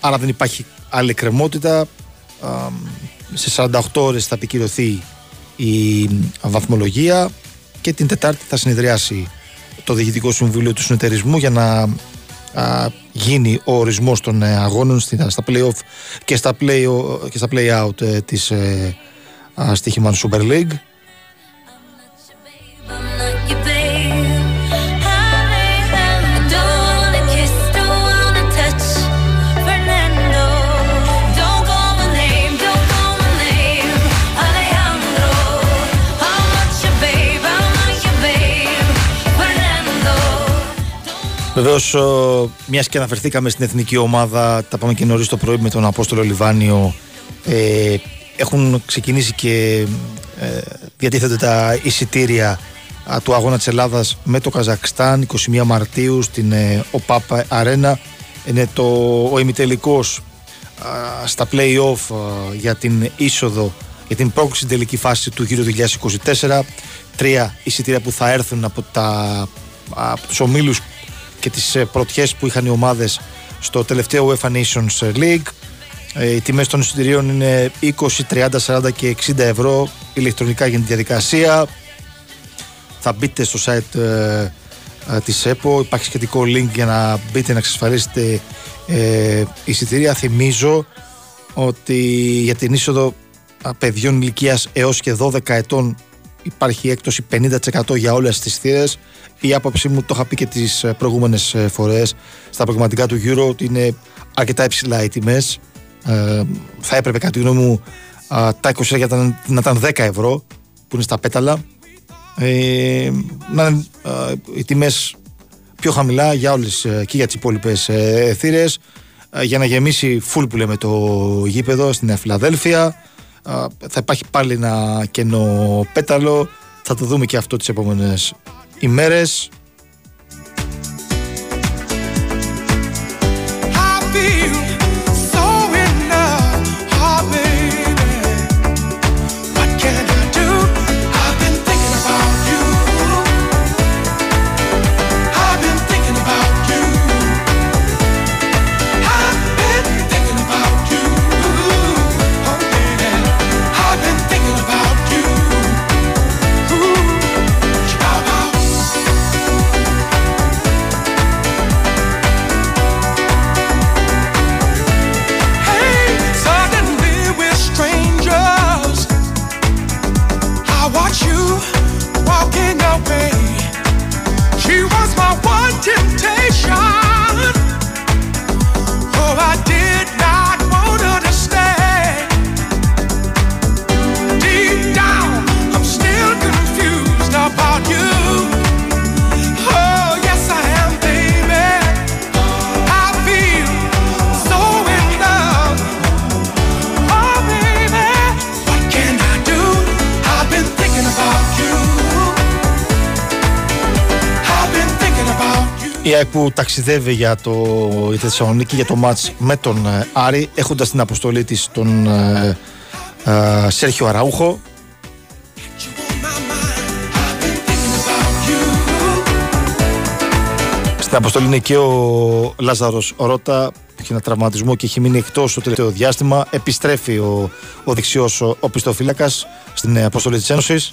Speaker 1: Άρα δεν υπάρχει άλλη κρεμότητα. Α, Σε 48 ώρες θα επικυρωθεί η βαθμολογία και την Τετάρτη θα συνεδριάσει το Διοικητικό Συμβούλιο του Συνεταιρισμού για να α, γίνει ο ορισμός των ε, αγώνων στη- στα play-off και στα, play, και στα play-out ε, της ε, α, στοίχημαν Super League. Βεβαίως, μιας και αναφερθήκαμε στην εθνική ομάδα, τα πάμε και νωρίς το πρωί με τον Απόστολο Λιβάνιο. Ε, έχουν ξεκινήσει και ε, διατίθενται τα εισιτήρια α, του αγώνα της Ελλάδας με το Καζακστάν 21 Μαρτίου στην ε, ΟΠΑΠ Αρένα. Είναι το, ο ημιτελικός α, στα play-off α, για την είσοδο για την πρόκληση στην τελική φάση του γύρου 2024. Τρία εισιτήρια που θα έρθουν από, τα, από τους ομίλους και τις ε, πρωτιές που είχαν οι ομάδες στο τελευταίο UEFA Nations League. Ε, Οι τιμές των εισιτηρίων είναι 20, 30, 40 και 60 ευρώ ηλεκτρονικά για τη διαδικασία. Θα μπείτε στο site ε, ε, της ΕΠΟ, υπάρχει σχετικό link για να μπείτε να εξασφαλίσετε ε, εισιτήρια. Θυμίζω ότι για την είσοδο α, παιδιών ηλικίας έως και 12 ετών υπάρχει έκπτωση 50% για όλες τις θύρες. Η άποψή μου το είχα πει και τις ε, προηγούμενες ε, φορές στα προγραμματικά του Euro ότι είναι αρκετά υψηλά οι τιμές. Ε, θα έπρεπε κατά τη γνώμη μου α, τα 20 για να, να ήταν 10 ευρώ που είναι στα πέταλα. Ε, να είναι α, οι τιμές πιο χαμηλά για όλες ε, και για τις υπόλοιπες ε, θύρες. Ε, για να γεμίσει full που λέμε το γήπεδο στην Φιλαδέλφια. Α, θα υπάρχει πάλι ένα κενό πέταλο. Θα το δούμε και αυτό τις επόμενες ημέρες Η ΑΕΚ που ταξιδεύει για το η Θεσσαλονίκη για το μάτς με τον ε, Άρη έχοντας την αποστολή της τον ε, ε, Σέρχιο Αραούχο
Speaker 6: You on my mind. I've been thinking about you.
Speaker 1: Στην αποστολή είναι και ο Λάζαρος Ρώτα έχει ένα τραυματισμό και έχει μείνει εκτός το τελευταίο διάστημα. Επιστρέφει ο, ο δεξιός ο, ο πιστοφύλακας στην ε, αποστολή
Speaker 6: της
Speaker 1: Ένωσης.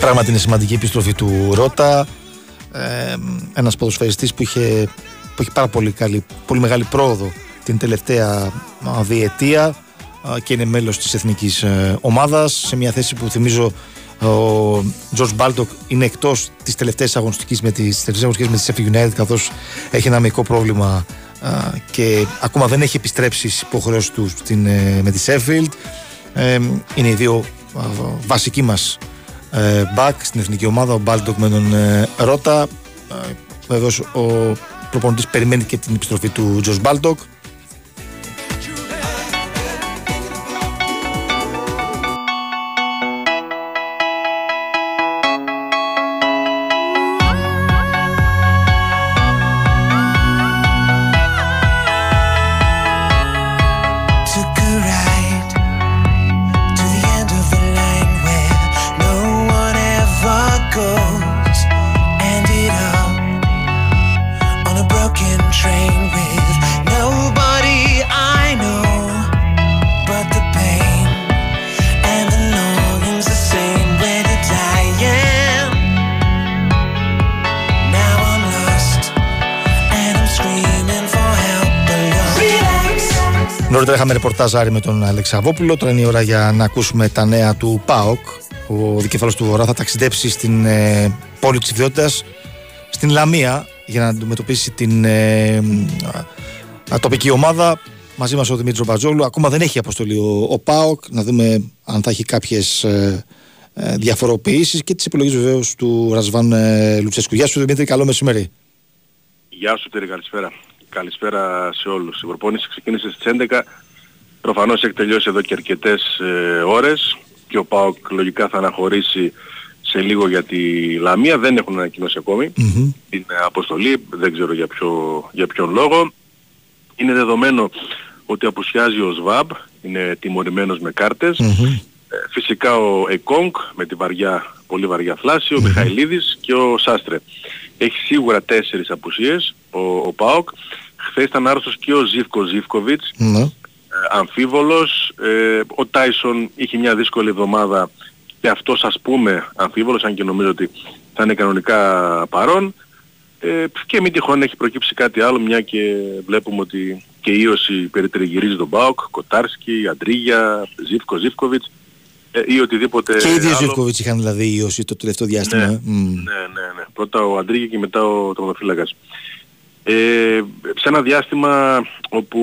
Speaker 1: Πράγματι είναι σημαντική η επιστροφή του Ρότα. Ε, ένας ποδοσφαιριστής που είχε, που είχε πάρα πολύ, καλή, πολύ μεγάλη πρόοδο την τελευταία α, διετία α, και είναι μέλος της εθνικής ε, ομάδας σε μια θέση που θυμίζω ο Τζορτζ Μπάλτοκ είναι εκτός της τελευταίας αγωνιστικής με τις τελευταίες αγωνιστικές με τη Sheffield United καθώς έχει ένα μικρό πρόβλημα α, και ακόμα δεν έχει επιστρέψει στις υποχρεώσεις του στην, ε, με τη Sheffield ε, είναι οι δύο α, βασικοί μας ε, back στην εθνική ομάδα, ο Μπάλντοκ με τον ε, Ρότα. Ε, Βεβαίως ο προπονητής περιμένει και την επιστροφή του
Speaker 2: Τζορτζ Μπάλντοκ.
Speaker 1: Νωρίτερα είχαμε ρεπορτάζ με τον Αλεξαβόπουλο. Τώρα είναι η ώρα για να ακούσουμε τα νέα του ΠΑΟΚ. Ο δικεφάλος του Βορρά θα ταξιδέψει στην ε, πόλη της ιδιότητας, στην Λαμία, για να αντιμετωπίσει την ε, α, τοπική ομάδα. Μαζί μας ο Δημήτρης Μπατζόλου. Ακόμα δεν έχει αποστολή ο, ο ΠΑΟΚ. Να δούμε αν θα έχει κάποιες ε, ε, διαφοροποιήσεις και τις επιλογές βεβαίως του Ρασβάν ε, Λουτσέσκου. Γεια σου Δημήτρη, καλό μεσημέρι.
Speaker 7: Γεια σου Τέρη, καλησπέρα. Καλησπέρα σε όλους. Η προπόνηση ξεκίνησε στις 11. Προφανώς έχει τελειώσει εδώ και αρκετές ε, ώρες και ο ΠΑΟΚ λογικά θα αναχωρήσει σε λίγο για τη Λαμία. Δεν έχουν ανακοινώσει ακόμη την ε, αποστολή. Δεν ξέρω για, ποιο, για ποιον λόγο. Είναι δεδομένο ότι απουσιάζει ο ΣΒΑΜ. Είναι τιμωρημένος με κάρτες. Ε, φυσικά ο Εκόνγκ με τη βαριά, πολύ βαριά φλάση, ο Μιχαηλίδης και ο Σάστρε. Έχει σίγουρα τέσσερις απουσίες ο, ο ΠΑΟΚ. Χθες ήταν άρρωστος και ο Ζίβκο Ζίβκοβιτς,
Speaker 1: Ναι.
Speaker 7: ε, αμφίβολος. Ε, ο Τάισον είχε μια δύσκολη εβδομάδα και αυτός ας πούμε αμφίβολος, αν και νομίζω ότι θα είναι κανονικά παρόν. Ε, και μην τυχόν έχει προκύψει κάτι άλλο, μια και βλέπουμε ότι και η ίωση περιτριγυρίζει τον ΠΑΟΚ, Κοτάρσκι, Αντρίγια, Ζίβκο Ζίβκοβιτς ε, ή οτιδήποτε
Speaker 1: Και οι δύο
Speaker 7: άλλο.
Speaker 1: Ζιβκοβιτς είχαν δηλαδή ίωση το τελευταίο διάστημα.
Speaker 7: Ναι,
Speaker 1: ε. Μμ.
Speaker 7: ναι, ναι, ναι. Πρώτα ο Αντρίγη και μετά ο τροματοφύλακας. Ε, σε ένα διάστημα όπου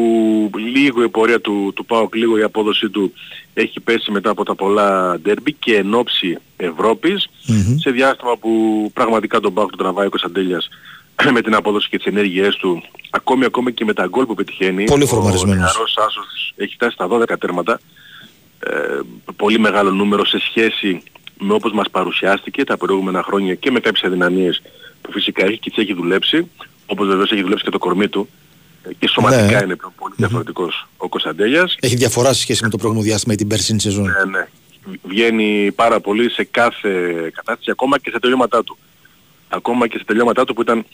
Speaker 7: λίγο η πορεία του, του ΠΑΟΚ, λίγο η απόδοσή του έχει πέσει μετά από τα πολλά ντέρμπι και εν ώψη Ευρώπης,
Speaker 1: Μμμ.
Speaker 7: σε διάστημα που πραγματικά τον ΠΑΟΚ του τραβάει ο Κωνσταντέλιας *clears throat* με την απόδοση και τις ενέργειές του, ακόμη ακόμη και με τα γκολ που πετυχαίνει.
Speaker 1: Πολύ
Speaker 7: Ο
Speaker 1: φορμαρισμένος.
Speaker 7: νεαρός Άσος έχει φτάσει στα 12 τέρματα, ε, πολύ μεγάλο νούμερο σε σχέση με όπως μας παρουσιάστηκε τα προηγούμενα χρόνια και με κάποιες αδυναμίες που φυσικά έχει και τις έχει δουλέψει, όπως βεβαίως έχει δουλέψει και το κορμί του ε, και σωματικά
Speaker 1: Ναι.
Speaker 7: είναι πλέον πολύ διαφορετικός ο Κωνσταντέλιας.
Speaker 1: Έχει διαφορά σε σχέση με το προηγούμενο διάστημα ή την περσίνη σεζόν.
Speaker 7: Ναι, ναι. Βγαίνει πάρα πολύ σε κάθε κατάσταση, ακόμα και σε τελειώματά του. Ακόμα και σε τελειώματά του που ήταν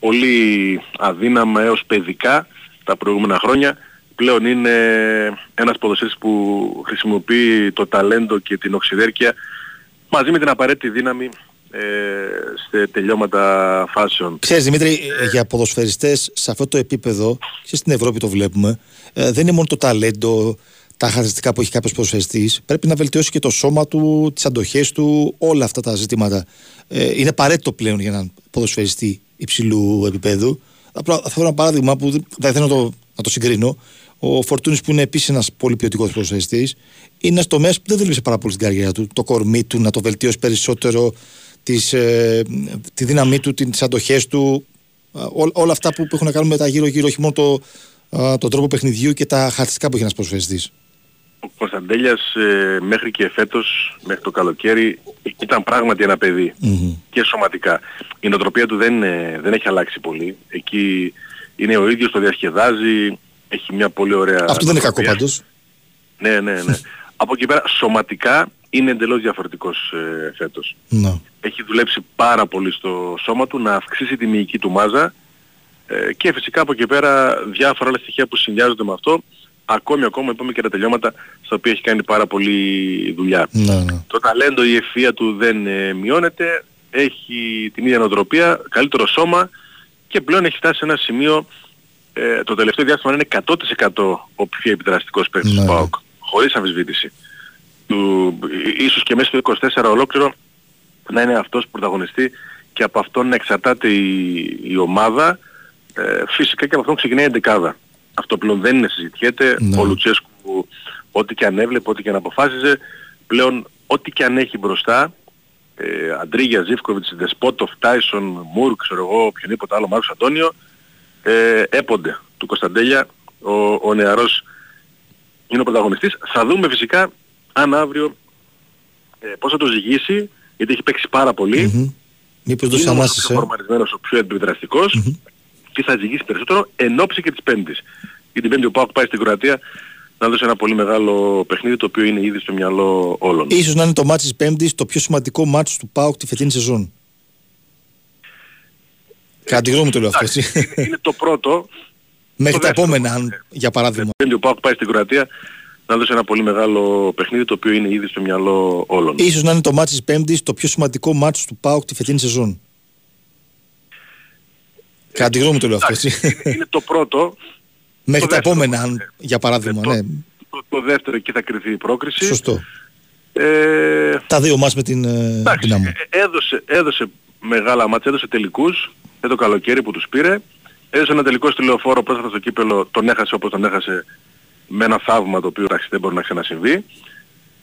Speaker 7: πολύ αδύναμα έως παιδικά τα προηγούμενα χρόνια. Πλέον είναι ένας ποδοσφαίρις που χρησιμοποιεί το ταλέντο και την οξυδέρκεια μαζί με την απαραίτητη δύναμη ε, σε τελειώματα φάσεων.
Speaker 1: Ξέρεις Δημήτρη, ε, για ποδοσφαιριστές σε αυτό το επίπεδο, και στην Ευρώπη το βλέπουμε, ε, δεν είναι μόνο το ταλέντο, τα χαρακτηριστικά που έχει κάποιος ποδοσφαιριστής, πρέπει να βελτιώσει και το σώμα του, τις αντοχές του, όλα αυτά τα ζητήματα. Ε, είναι απαραίτητο πλέον για έναν ποδοσφαιριστή υψηλού επίπεδου. Απλά θα φέρω ένα παράδειγμα που δεν δεν θέλω να το, να το συγκρίνω. Ο Φορτούνης, που είναι επίσης ένας πολύ ποιοτικός ποδοσφαιριστής, είναι ένα τομέα που δεν δούλεψε πάρα πολύ στην καριέρα του. Το κορμί του, να το βελτιώσει περισσότερο, τις, ε, τη δύναμή του, τις αντοχές του. Α, ό, όλα αυτά που, που έχουν να κάνουν με τα γύρω-γύρω, όχι μόνο το, α, τον τρόπο παιχνιδιού και τα χαρακτηριστικά που έχει ένας ποδοσφαιριστής.
Speaker 7: ο Κωνσταντέλιας ε, μέχρι και φέτος, μέχρι το καλοκαίρι, ήταν πράγματι ένα παιδί και σωματικά. Η νοοτροπία του δεν, ε, δεν έχει αλλάξει πολύ. Εκεί είναι ο ίδιος, το διασκεδάζει, έχει μια πολύ ωραία...
Speaker 1: Αυτό δεν είναι κακό
Speaker 7: νοοτροπία.
Speaker 1: πάντως.
Speaker 7: Ναι, ναι, ναι. *laughs* Από εκεί πέρα σωματικά είναι εντελώς διαφορετικός ε, φέτος.
Speaker 1: Ναι.
Speaker 7: Έχει δουλέψει πάρα πολύ στο σώμα του να αυξήσει τη μυϊκή του μάζα ε, και φυσικά από εκεί πέρα διάφορα άλλα στοιχεία που συνδυάζονται με αυτό ακόμη ακόμα είπαμε και τα τελειώματα στα οποία έχει κάνει πάρα πολύ δουλειά.
Speaker 1: Ναι, ναι.
Speaker 7: Το ταλέντο, η ευφυΐα του δεν ε, μειώνεται, έχει την ίδια νοοτροπία, καλύτερο σώμα και πλέον έχει φτάσει σε ένα σημείο ε, το τελευταίο διάστημα να είναι 100% ο πιο επιδραστικός παίκτης
Speaker 1: Ναι.
Speaker 7: του ΠΑΟΚ. Χωρίς αμφισβήτηση. Του, ε, ίσως και μέσα στο 24 ολόκληρο να είναι αυτός που πρωταγωνιστεί και από αυτόν να εξαρτάται η, η ομάδα. Ε, φυσικά και από αυτόν ξεκινάει η εντεκάδα. Αυτό πλέον δεν είναι συζητιέται.
Speaker 1: Ναι.
Speaker 7: Ο Λουτσέσκου ό,τι και αν έβλεπε, ό,τι και αν αποφάσιζε, πλέον ό,τι και αν έχει μπροστά, ε, Αντρίγια, Ζίβκοβιτς, Δεσπότοφ, Τάισον, Μουρ, ξέρω εγώ, οποιονδήποτε άλλο, Μάρκος Αντώνιο, ε, έπονται του Κωνσταντέλια. Ο, ο νεαρός είναι ο πρωταγωνιστής. Θα δούμε φυσικά αν αύριο ε, πώς θα το ζυγίσει, γιατί έχει παίξει πάρα πολύ.
Speaker 1: Μμμ. Μήπως δώσει
Speaker 7: Είναι όμως ο
Speaker 1: ανάσες,
Speaker 7: πιο
Speaker 1: ε.
Speaker 7: φορμαρισμένος, ο πιο επιδραστικός και θα ζυγίσει περισσότερο εν ώψη και της Πέμπτης. Γιατί την Πέμπτη ο Πάοκ πάει στην Κροατία να δώσει ένα πολύ μεγάλο παιχνίδι το οποίο είναι ήδη στο μυαλό όλων.
Speaker 1: Ίσως να είναι το μάτς της Πέμπτης το πιο σημαντικό μάτς του ΠΑΟΚ τη φετινή σεζόν. Κατά τη γνώμη μου το λέω αυτό, έτσι.
Speaker 7: Εντάξει, είναι το πρώτο.
Speaker 1: Μέχρι
Speaker 7: το
Speaker 1: τα
Speaker 7: δεύτερο.
Speaker 1: επόμενα, αν- για παράδειγμα.
Speaker 7: Την Πέμπτη ο Πάοκ πάει στην Κροατία να δώσει ένα πολύ μεγάλο παιχνίδι το οποίο είναι ήδη στο μυαλό όλων.
Speaker 1: Ίσως να είναι το μάτς της Πέμπτης το πιο σημαντικό μάτς του ΠΑΟΚ τη φετινή σεζόν. Κατά τη γνώμη μου το λέω αυτό, έτσι.
Speaker 7: Εντάξει, είναι- είναι το πρώτο.
Speaker 1: Μέχρι
Speaker 7: το
Speaker 1: τα
Speaker 7: δεύτερο.
Speaker 1: επόμενα, αν- για παράδειγμα,
Speaker 7: το,
Speaker 1: ναι.
Speaker 7: το, το δεύτερο εκεί θα κρυθεί η πρόκριση.
Speaker 1: Σωστό.
Speaker 7: Ε,
Speaker 1: Τα δύο μάτς με την ε,
Speaker 7: Εντάξει,
Speaker 1: Δυναμό.
Speaker 7: ε, έδωσε, έδωσε μεγάλα μάτια, έδωσε τελικούς για το καλοκαίρι που τους πήρε. Έδωσε ένα τελικό στη λεωφόρο πρόσφατα στο κύπελο, τον έχασε όπως τον έχασε με ένα θαύμα το οποίο εντάξει, δεν μπορεί να ξανασυμβεί.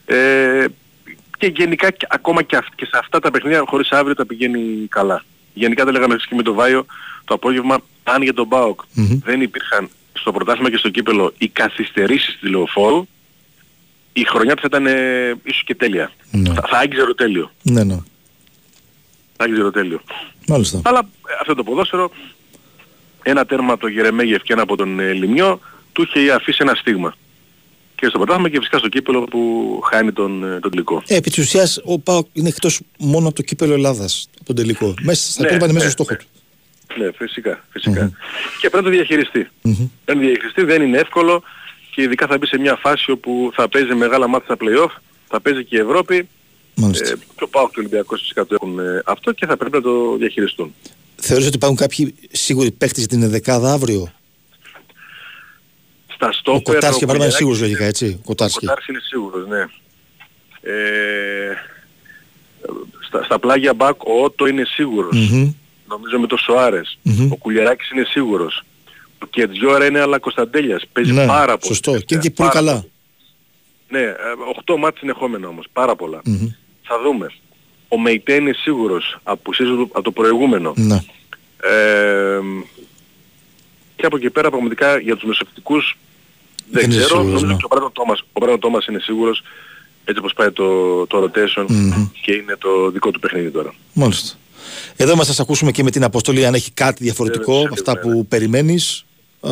Speaker 7: Ε, και γενικά και, ακόμα και, αυ- και σε αυτά τα παιχνίδια χωρίς αύριο τα πηγαίνει καλά. Γενικά δεν λέγαμε και με το Βάιο το απόγευμα, αν για τον ΠΑΟΚ
Speaker 1: Μμμ.
Speaker 7: δεν υπήρχαν στο πρωτάθλημα και στο κύπελο οι καθυστερήσεις στη λεωφόρου, η χρονιά τους θα ήταν ε, ίσως και τέλεια.
Speaker 1: Ναι.
Speaker 7: Θα, θα άγγιζε ρωτέλειο.
Speaker 1: Ναι, ναι.
Speaker 7: Θα άγγιζε ρωτέλειο.
Speaker 1: Μάλιστα.
Speaker 7: Αλλά ε, αυτό το ποδόσφαιρο, ένα τέρμα από το Γερεμέγεφ και ένα από τον ε, Λιμιό, του είχε αφήσει ένα στίγμα. Και στο πρωτάθλημα και φυσικά στο κύπελο που χάνει τον, ε, τον τελικό.
Speaker 1: Ε, επί της ουσίας ο ΠΑΟΚ είναι εκτός μόνο από το κύπελο Ελλάδας, από τον τελικό. Μέσα στα
Speaker 7: Ναι,
Speaker 1: υπόλοιπα είναι μέσα
Speaker 7: ναι,
Speaker 1: στο στόχο
Speaker 7: ναι.
Speaker 1: του.
Speaker 7: Ναι, φυσικά, φυσικά. Και πρέπει να το διαχειριστεί.
Speaker 1: Μμμ.
Speaker 7: Πρέπει να το διαχειριστεί, δεν είναι εύκολο και ειδικά θα μπει σε μια φάση όπου θα παίζει μεγάλα μάτια στα play-off, θα παίζει και η Ευρώπη.
Speaker 1: Μάλιστα.
Speaker 7: Ε, και ο ΠΑΟΚ και ο Ολυμπιακός φυσικά το έχουν ε, αυτό και θα πρέπει να το διαχειριστούν.
Speaker 1: Θεωρείς ότι υπάρχουν κάποιοι σίγουροι παίκτες για την δεκάδα αύριο;
Speaker 7: Στα
Speaker 1: Ο
Speaker 7: στόπερ...
Speaker 1: Κοτάρσκι για παράδειγμα είναι
Speaker 7: Κουλιεράκης
Speaker 1: σίγουρος λογικά, έτσι. Ο Κοτάρσκι.
Speaker 7: Ο Κοτάρης είναι σίγουρος, ναι. Ε, στα, στα πλάγια μπακ ο Ότο είναι σίγουρος.
Speaker 1: Μμμ.
Speaker 7: Νομίζω με το Σοάρες.
Speaker 1: Μμμ.
Speaker 7: Ο Κουλιεράκης είναι σίγουρος. Ο Κετζιόρα είναι αλλά Κωνσταντέλιας. Παίζει
Speaker 1: Ναι,
Speaker 7: πάρα πολύ.
Speaker 1: σωστό. Και
Speaker 7: τελευταία.
Speaker 1: είναι και πολύ
Speaker 7: Πάρα
Speaker 1: καλά.
Speaker 7: Ναι, ε, 8 μάτς συνεχόμενα όμως. Πάρα πολλά.
Speaker 1: Μμμ.
Speaker 7: Θα δούμε. Ο Μεϊτέ είναι σίγουρος. Απουσίες από- από το προηγούμενο.
Speaker 1: Ναι.
Speaker 7: Ε, και από εκεί πέρα πραγματικά για τους μεσοπτικούς δεν,
Speaker 1: Δεν είσαι
Speaker 7: ξέρω.
Speaker 1: σίγουρος,
Speaker 7: Νομίζω
Speaker 1: ναι.
Speaker 7: και ο Μπράντον Τόμας, ο Μπράντον Τόμας είναι σίγουρος έτσι όπως πάει το, το rotation
Speaker 1: Μμμ.
Speaker 7: και είναι το δικό του παιχνίδι τώρα.
Speaker 1: Μάλιστα. Εδώ μας θα σας ακούσουμε και με την αποστολή αν έχει κάτι διαφορετικό
Speaker 7: Βέβαια,
Speaker 1: από αυτά
Speaker 7: βέβαια.
Speaker 1: που περιμένεις. Ε,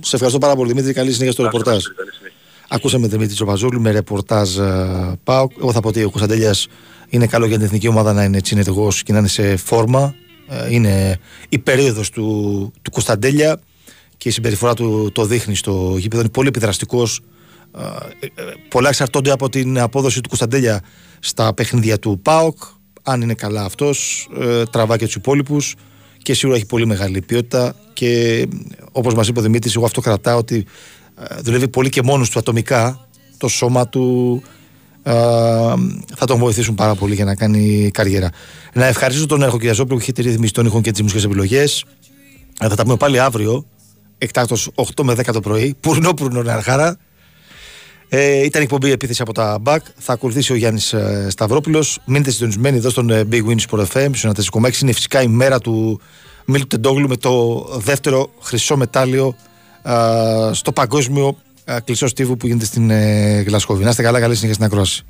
Speaker 1: σε ευχαριστώ πάρα πολύ Δημήτρη. Καλή συνέχεια στο ρεπορτάζ.
Speaker 7: Καλή συνέχεια.
Speaker 1: Ακούσαμε Δημήτρη Τσοπαζούλου με ρεπορτάζ ε, ΠΑΟΚ. Εγώ θα πω ότι ο Κωνσταντέλιας είναι καλό για την εθνική ομάδα να είναι έτσι ενεργός και να είναι σε φόρμα. Ε, είναι η περίοδος του, του Κωνσταντέλια και η συμπεριφορά του το δείχνει στο γήπεδο. Είναι πολύ επιδραστικός. Ε, ε, πολλά εξαρτώνται από την απόδοση του Κωνσταντέλια στα παιχνίδια του ΠΑΟΚ. Αν είναι καλά αυτός, ε, τραβά και τους υπόλοιπους και σίγουρα έχει πολύ μεγάλη ποιότητα και όπως μας είπε ο Δημήτρης, εγώ αυτό κρατάω ότι ε, δουλεύει πολύ και μόνος του ατομικά το σώμα του ε, θα τον βοηθήσουν πάρα πολύ για να κάνει καριέρα. Να ευχαριστήσω τον Έρχο Κυριαζόπουλο που έχει τη ρύθμιση των ήχων και τις μουσικές επιλογές. Ε, θα τα πούμε πάλι αύριο, εκτάκτος 8 με 10 το πρωί, πουρνό πουρνό αρχάρα. Ε, ήταν η εκπομπή επίθεση από τα BAC. Θα ακολουθήσει ο Γιάννης ε, Σταυρόπουλος. Μείνετε συντονισμένοι εδώ στον ε, Big Win Sport FM. Στο 4,6 είναι φυσικά η μέρα του Μίλτου Τεντόγλου με το δεύτερο χρυσό μετάλλιο ε, στο παγκόσμιο ε, κλεισό στίβου που γίνεται στην ε, Γλασκόβη. Να είστε καλά, καλή συνέχεια στην ακρόαση.